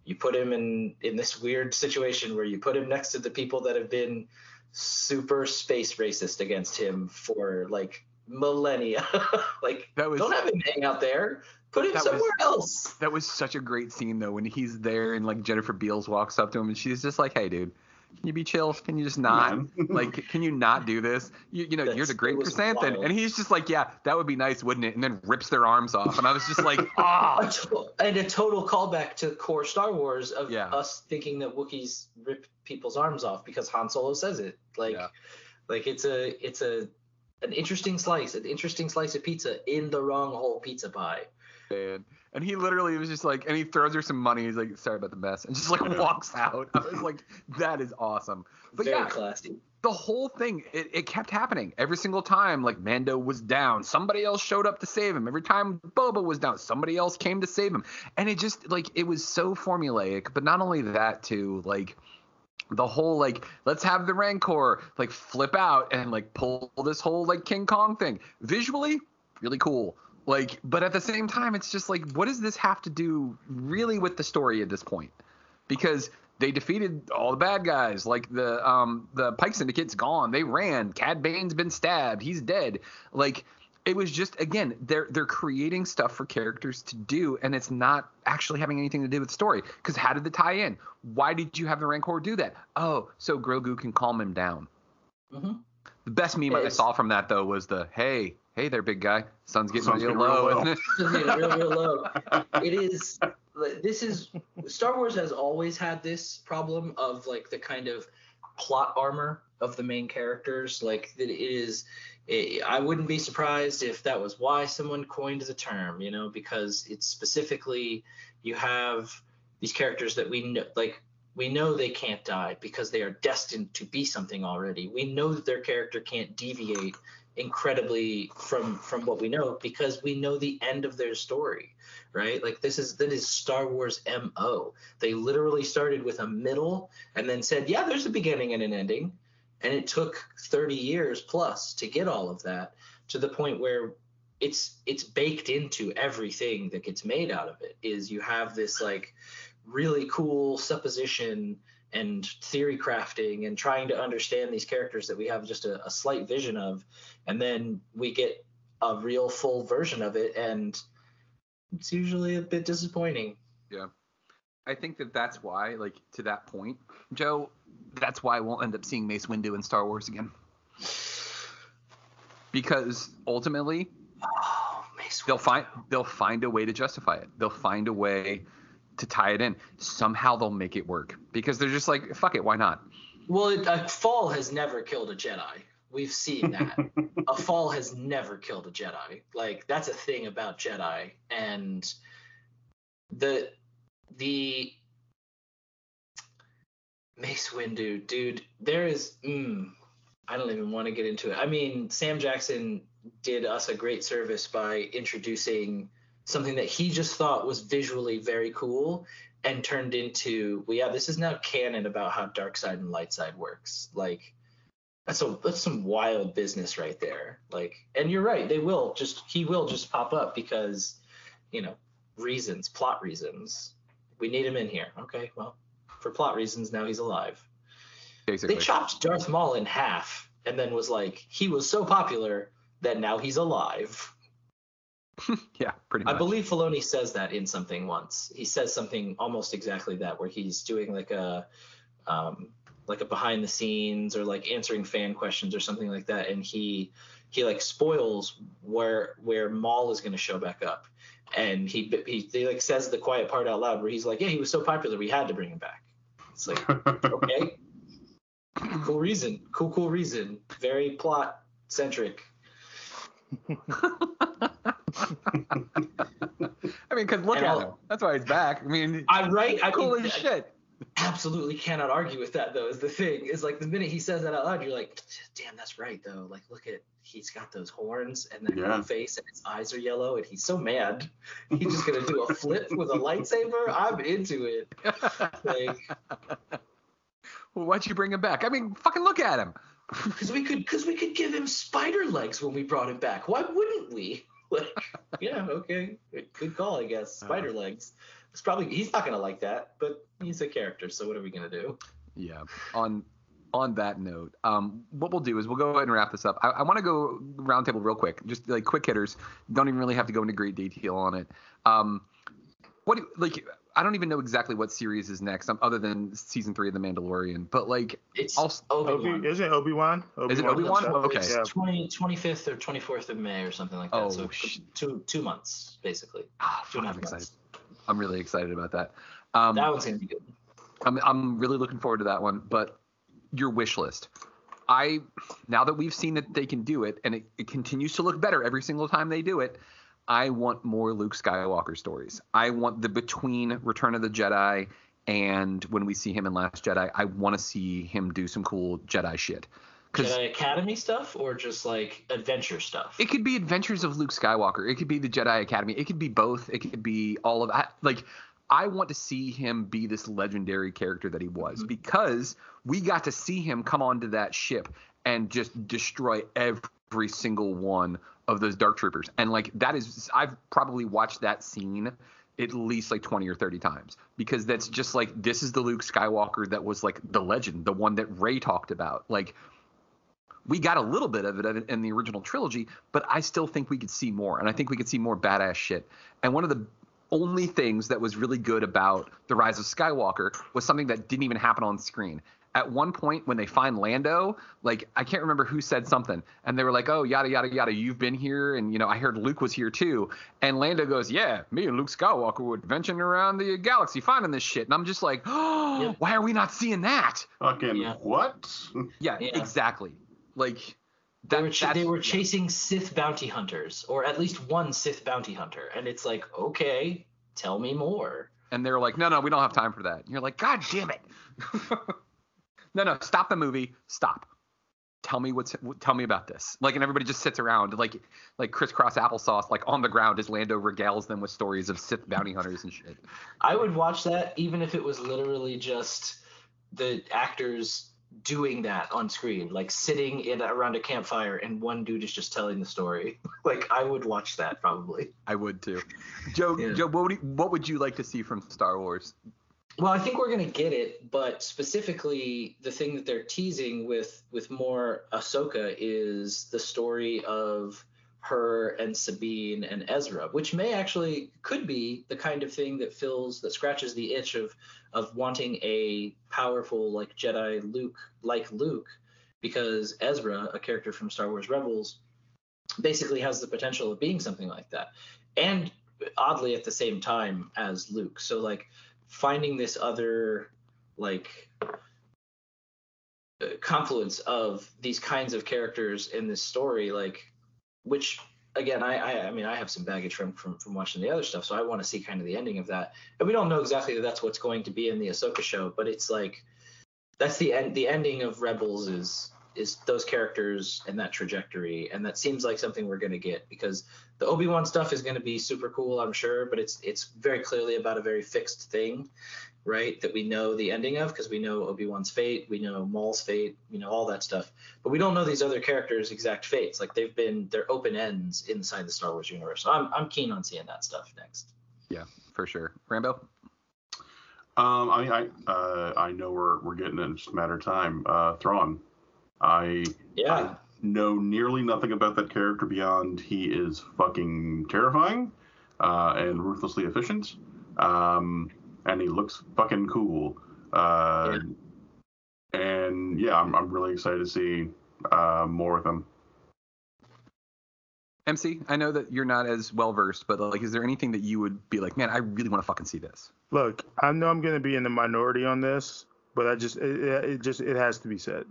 you put him in in this weird situation where you put him next to the people that have been super space racist against him for like millennia. Like That was- don't have him hang out there put him That was- somewhere else That was such a great scene though when he's there and like Jennifer Beals walks up to him and she's just like, "Hey, dude, can you be chill? Can you just not like? Can you not do this? You, you know, you're the great was chrysanthemum." wild. And he's just like, "Yeah, that would be nice, wouldn't it?" And then rips their arms off, and I was just like, "Ah." a to- and a total callback to core Star Wars of Yeah. us thinking that Wookiees rip people's arms off because Han Solo says it. Like, Yeah. like it's a it's a an interesting slice, an interesting slice of pizza in the wrong whole pizza pie. And he literally was just like, and he throws her some money. He's like, "Sorry about the mess," and just like walks out. I was like, "That is awesome." But Very yeah, classy. the whole thing it, it kept happening. Every single time like mando was down. Somebody else showed up to save him. Every time boba was down somebody else came to save him. And it just like it was so formulaic. But not only that too like the whole like let's have the rancor like flip out and like pull this whole like king kong thing. Visually really cool like but at the same time it's just like what does this have to do really with the story at this point because they defeated all the bad guys. Like the um the Pike Syndicate's gone. They ran. Cad Bane's been stabbed. He's dead. Like it was just again they're they're creating stuff for characters to do, and it's not actually having anything to do with story. Because how did the tie in? Why did you have the Rancor do that? Oh, so Grogu can calm him down. Mhm. The best meme I saw from that though was the hey hey there big guy sun's getting Sun's real getting real low. low. isn't it?" It's real, real low. It is. This is Star Wars has always had this problem of like the kind of plot armor of the main characters. Like that it is. It, I wouldn't be surprised if that was why someone coined the term. You know, because it's specifically you have these characters that we know like. We know they can't die because they are destined to be something already. We know that their character can't deviate incredibly from from what we know because we know the end of their story right? Like this is that is star wars mo they literally started with a middle and then said yeah there's a beginning and an ending. And it took 30 years plus to get all of that to the point where it's it's baked into everything that gets made out of it is you have this like really cool supposition and theory crafting and trying to understand these characters that we have just a, a slight vision of and then we get a real full version of it and it's usually a bit disappointing Yeah. I think that that's why, like, to that point, Joe, that's why we'll end up seeing Mace Windu in Star Wars again. Because ultimately, oh, they'll find they'll find a way to justify it. They'll find a way to tie it in. Somehow they'll make it work. Because they're just like, fuck it, why not? well it, a fall has never killed a jedi. We've seen that. A fall has never killed a jedi. Like that's a thing about jedi. And the the mace windu dude there is mm, i don't even want to get into it. I mean sam jackson did us a great service by introducing something that he just thought was visually very cool and turned into well yeah this is now canon about how dark side and light side works. Like that's a that's some wild business right there. Like and you're right they will just he will just pop up because you know reasons plot reasons. We need him in here. Okay well for plot reasons now he's alive. Basically. they chopped darth maul in half and then was like he was so popular that now he's alive yeah, pretty much. I believe Filoni says that in something once. He says something almost exactly that, where he's doing like a, um, like a behind the scenes or like answering fan questions or something like that, and he he like spoils where where Maul is going to show back up, and he, he he like says the quiet part out loud where he's like, yeah, he was so popular we had to bring him back. It's like okay, cool reason, cool cool reason, very plot centric. I mean, because look And at I'll- him. That's why he's back. I mean, I'm right. I cool mean, as shit. absolutely cannot argue with that though is the thing is like the minute he says that out loud you're like damn that's right though like look at he's got those horns and that Yeah. face and his eyes are yellow and he's so mad he's just gonna do a flip with a lightsaber i'm into it like Well, why'd you bring him back? I mean, fucking look at him. because we could because we could give him spider legs when we brought him back why wouldn't we like yeah okay good call i guess spider legs it's probably he's not gonna like that but he's a character so what are we gonna do Yeah. On on that note, um, what we'll do is we'll go ahead and wrap this up. I, I want to go roundtable real quick, just like quick hitters. Don't even really have to go into great detail on it. Um, what do, like I don't even know exactly what series is next, um, other than season three of The Mandalorian. But like, it's also, Obi, isn't it Obi Wan? Is it Obi-Wan? Okay. It's 20, 25th or 24th of May or something like that. Oh, so sh- two two months basically. Ah, two and a fuck, half I'm excited. months. I'm really excited about that. Um, That one's gonna be good. I'm I'm really looking forward to that one. But your wish list. I now that we've seen that they can do it and it, it continues to look better every single time they do it, I want more Luke Skywalker stories. I want the between Return of the Jedi and when we see him in Last Jedi, I want to see him do some cool Jedi shit. Jedi Academy stuff or just like adventure stuff. it could be Adventures of Luke Skywalker. It could be the Jedi Academy. It could be both. It could be all of I, like I want to see him be this legendary character that he was mm-hmm. because we got to see him come onto that ship and just destroy every single one of those dark troopers. And like that is I've probably watched that scene at least like 20 or 30 times because that's just like this is the Luke Skywalker that was like the legend, the one that Rey talked about. Like we got a little bit of it in the original trilogy, but I still think we could see more, and I think we could see more badass shit. And one of the only things that was really good about the Rise of Skywalker was something that didn't even happen on screen. At one point, when they find Lando, like I can't remember who said something, and they were like, "Oh, yada yada yada, you've been here, and you know I heard Luke was here too." And Lando goes, "Yeah, me and Luke Skywalker were adventuring around the galaxy finding this shit," and I'm just like, "Oh, why are we not seeing that?" Fucking what? Yeah, Yeah. exactly. Like They were, ch- they were chasing Sith bounty hunters, or at least one Sith bounty hunter, and it's like, okay, tell me more. and they're like, no, no, we don't have time for that. And you're like, God damn it. no, no, stop the movie. Stop. Tell me what's tell me about this. Like, and everybody just sits around like like crisscross applesauce, like on the ground as Lando regales them with stories of Sith bounty hunters and shit. I would watch that even if it was literally just the actors doing that on screen, like sitting in around a campfire and one dude is just telling the story. like I would watch that probably. I would too. Joe, Yeah. Joe, what would, you, what would you like to see from Star Wars? Well, I think we're gonna get it, but specifically the thing that they're teasing with with more Ahsoka is the story of her and Sabine and Ezra, which may actually could be the kind of thing that fills that scratches the itch of of wanting a powerful like Jedi Luke like Luke, because Ezra, a character from Star Wars Rebels, basically has the potential of being something like that, and oddly at the same time as Luke. So like finding this other like uh, confluence of these kinds of characters in this story like which again I, I i mean i have some baggage from from from watching the other stuff so i want to see kind of the ending of that. And we don't know exactly that that's what's going to be in the ahsoka show but it's like that's the end the ending of rebels is is those characters and that trajectory and that seems like something we're going to get because the obi-wan stuff is going to be super cool i'm sure but it's it's very clearly about a very fixed thing right that we know the ending of because we know obi-wan's fate we know maul's fate we know all that stuff but we don't know these other characters exact fates like they've been they're open ends inside the star wars universe so i'm, I'm keen on seeing that stuff next Yeah, for sure. Rambo. Um, I mean, I uh, I know we're we're getting it. It's just a matter of time. Uh, Thrawn. I yeah. I know nearly nothing about that character beyond he is fucking terrifying uh, and ruthlessly efficient. Um, and he looks fucking cool. Uh, And yeah, I'm I'm really excited to see uh, more of him. MC, I know that you're not as well versed, but like, is there anything that you would be like, man, I really want to fucking see this? Look, I know I'm going to be in the minority on this, but I just it, it it just it has to be said.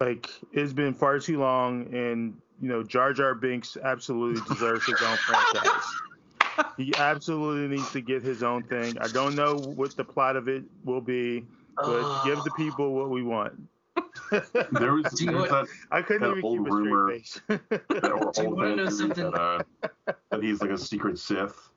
Like it's been far too long, and you know Jar Jar Binks absolutely deserves his own franchise. He absolutely needs to get his own thing. I don't know what the plot of it will be, but give the people what we want. There was, Do there was that, I couldn't that even old keep a rumor face. that, or old wanna man know theory that, uh, that he's like a secret Sith.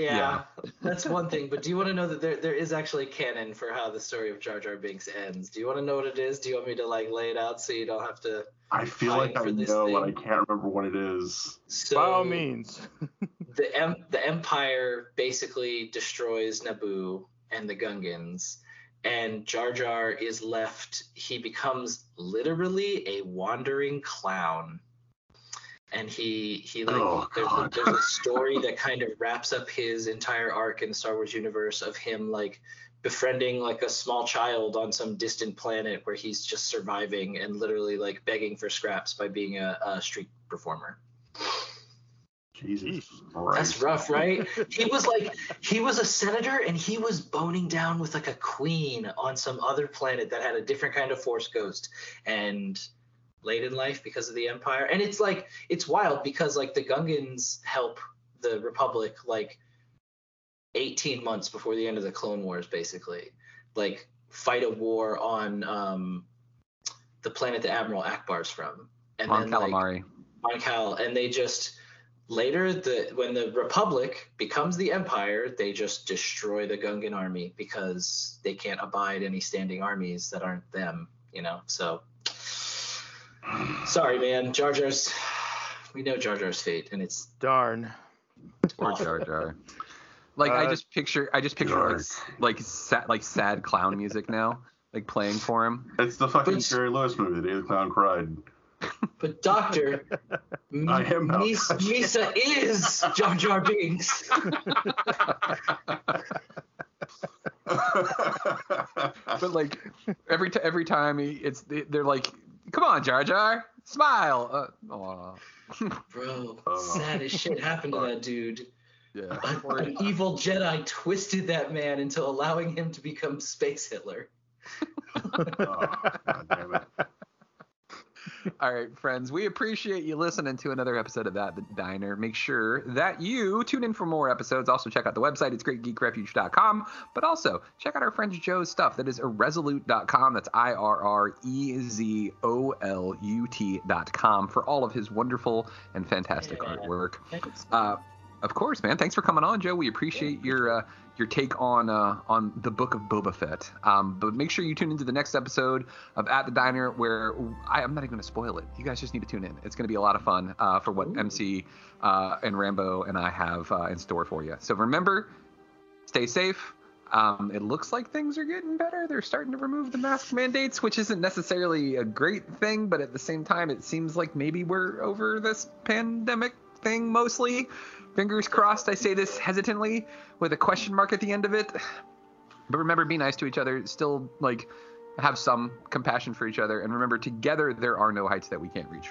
Yeah, that's one thing. But do you want to know that there there is actually canon for how the story of Jar Jar Binks ends? Do you want to know what it is? Do you want me to like lay it out so you don't have to? I feel like I for this know, and I can't remember what it is. So By all means. the em- the Empire basically destroys Naboo and the Gungans, and Jar Jar is left. He becomes literally a wandering clown, and he he like Oh, there's, a, there's a story that kind of wraps up his entire arc in the Star Wars universe of him like befriending like a small child on some distant planet where he's just surviving and literally like begging for scraps by being a, a street performer. Jesus That's rough, right? he was like, he was a senator and he was boning down with like a queen on some other planet that had a different kind of force ghost and late in life because of the empire. And it's like, it's wild because like the Gungans help the Republic like 18 months before the end of the Clone Wars, basically. Like, fight a war on um, the planet that Admiral Ackbar's from. And Mon then, like, Calamari. on Cal, and they just later the when the Republic becomes the Empire, they just destroy the Gungan army because they can't abide any standing armies that aren't them, you know. So sorry, man, Jar Jar's. We know Jar Jar's fate, and it's Darn. Poor Jar Jar. Like I Uh, just picture, I just picture like, like sad, like sad clown music now, like playing for him. It's the fucking But- Jerry Lewis movie, The Day the Clown Cried. But Doctor, I am now. Mis- Mesa is Jar Jar Binks. But like every t- every time he, it's they're like, come on, Jar Jar, smile. Uh, aw. Bro, sad as shit happened to that dude. yeah. An evil Jedi twisted that man into allowing him to become Space Hitler. oh, God damn it. All right, friends, we appreciate you listening to another episode of That the Diner. Make sure that you tune in for more episodes. Also, check out the website. It's greatgeekrefuge.com. But also, check out our friend Joe's stuff. That is irrezolute.com. That's I R R E Z O L U T.com for all of his wonderful and fantastic Yeah. artwork. Uh, of course, man. Thanks for coming on, Joe. We appreciate your uh, your take on uh, on the book of Boba Fett. Um, but make sure you tune into the next episode of At the Diner, where I, I'm not even going to spoil it. You guys just need to tune in. It's going to be a lot of fun uh, for what MC uh, and Rambo and I have uh, in store for you. So remember, stay safe. Um, it looks like things are getting better. They're starting to remove the mask mandates, which isn't necessarily a great thing, but at the same time, it seems like maybe we're over this pandemic thing mostly. Fingers crossed. I say this hesitantly with a question mark at the end of it. But remember, be nice to each other. Still, like, have some compassion for each other, and remember, together there are no heights that we can't reach.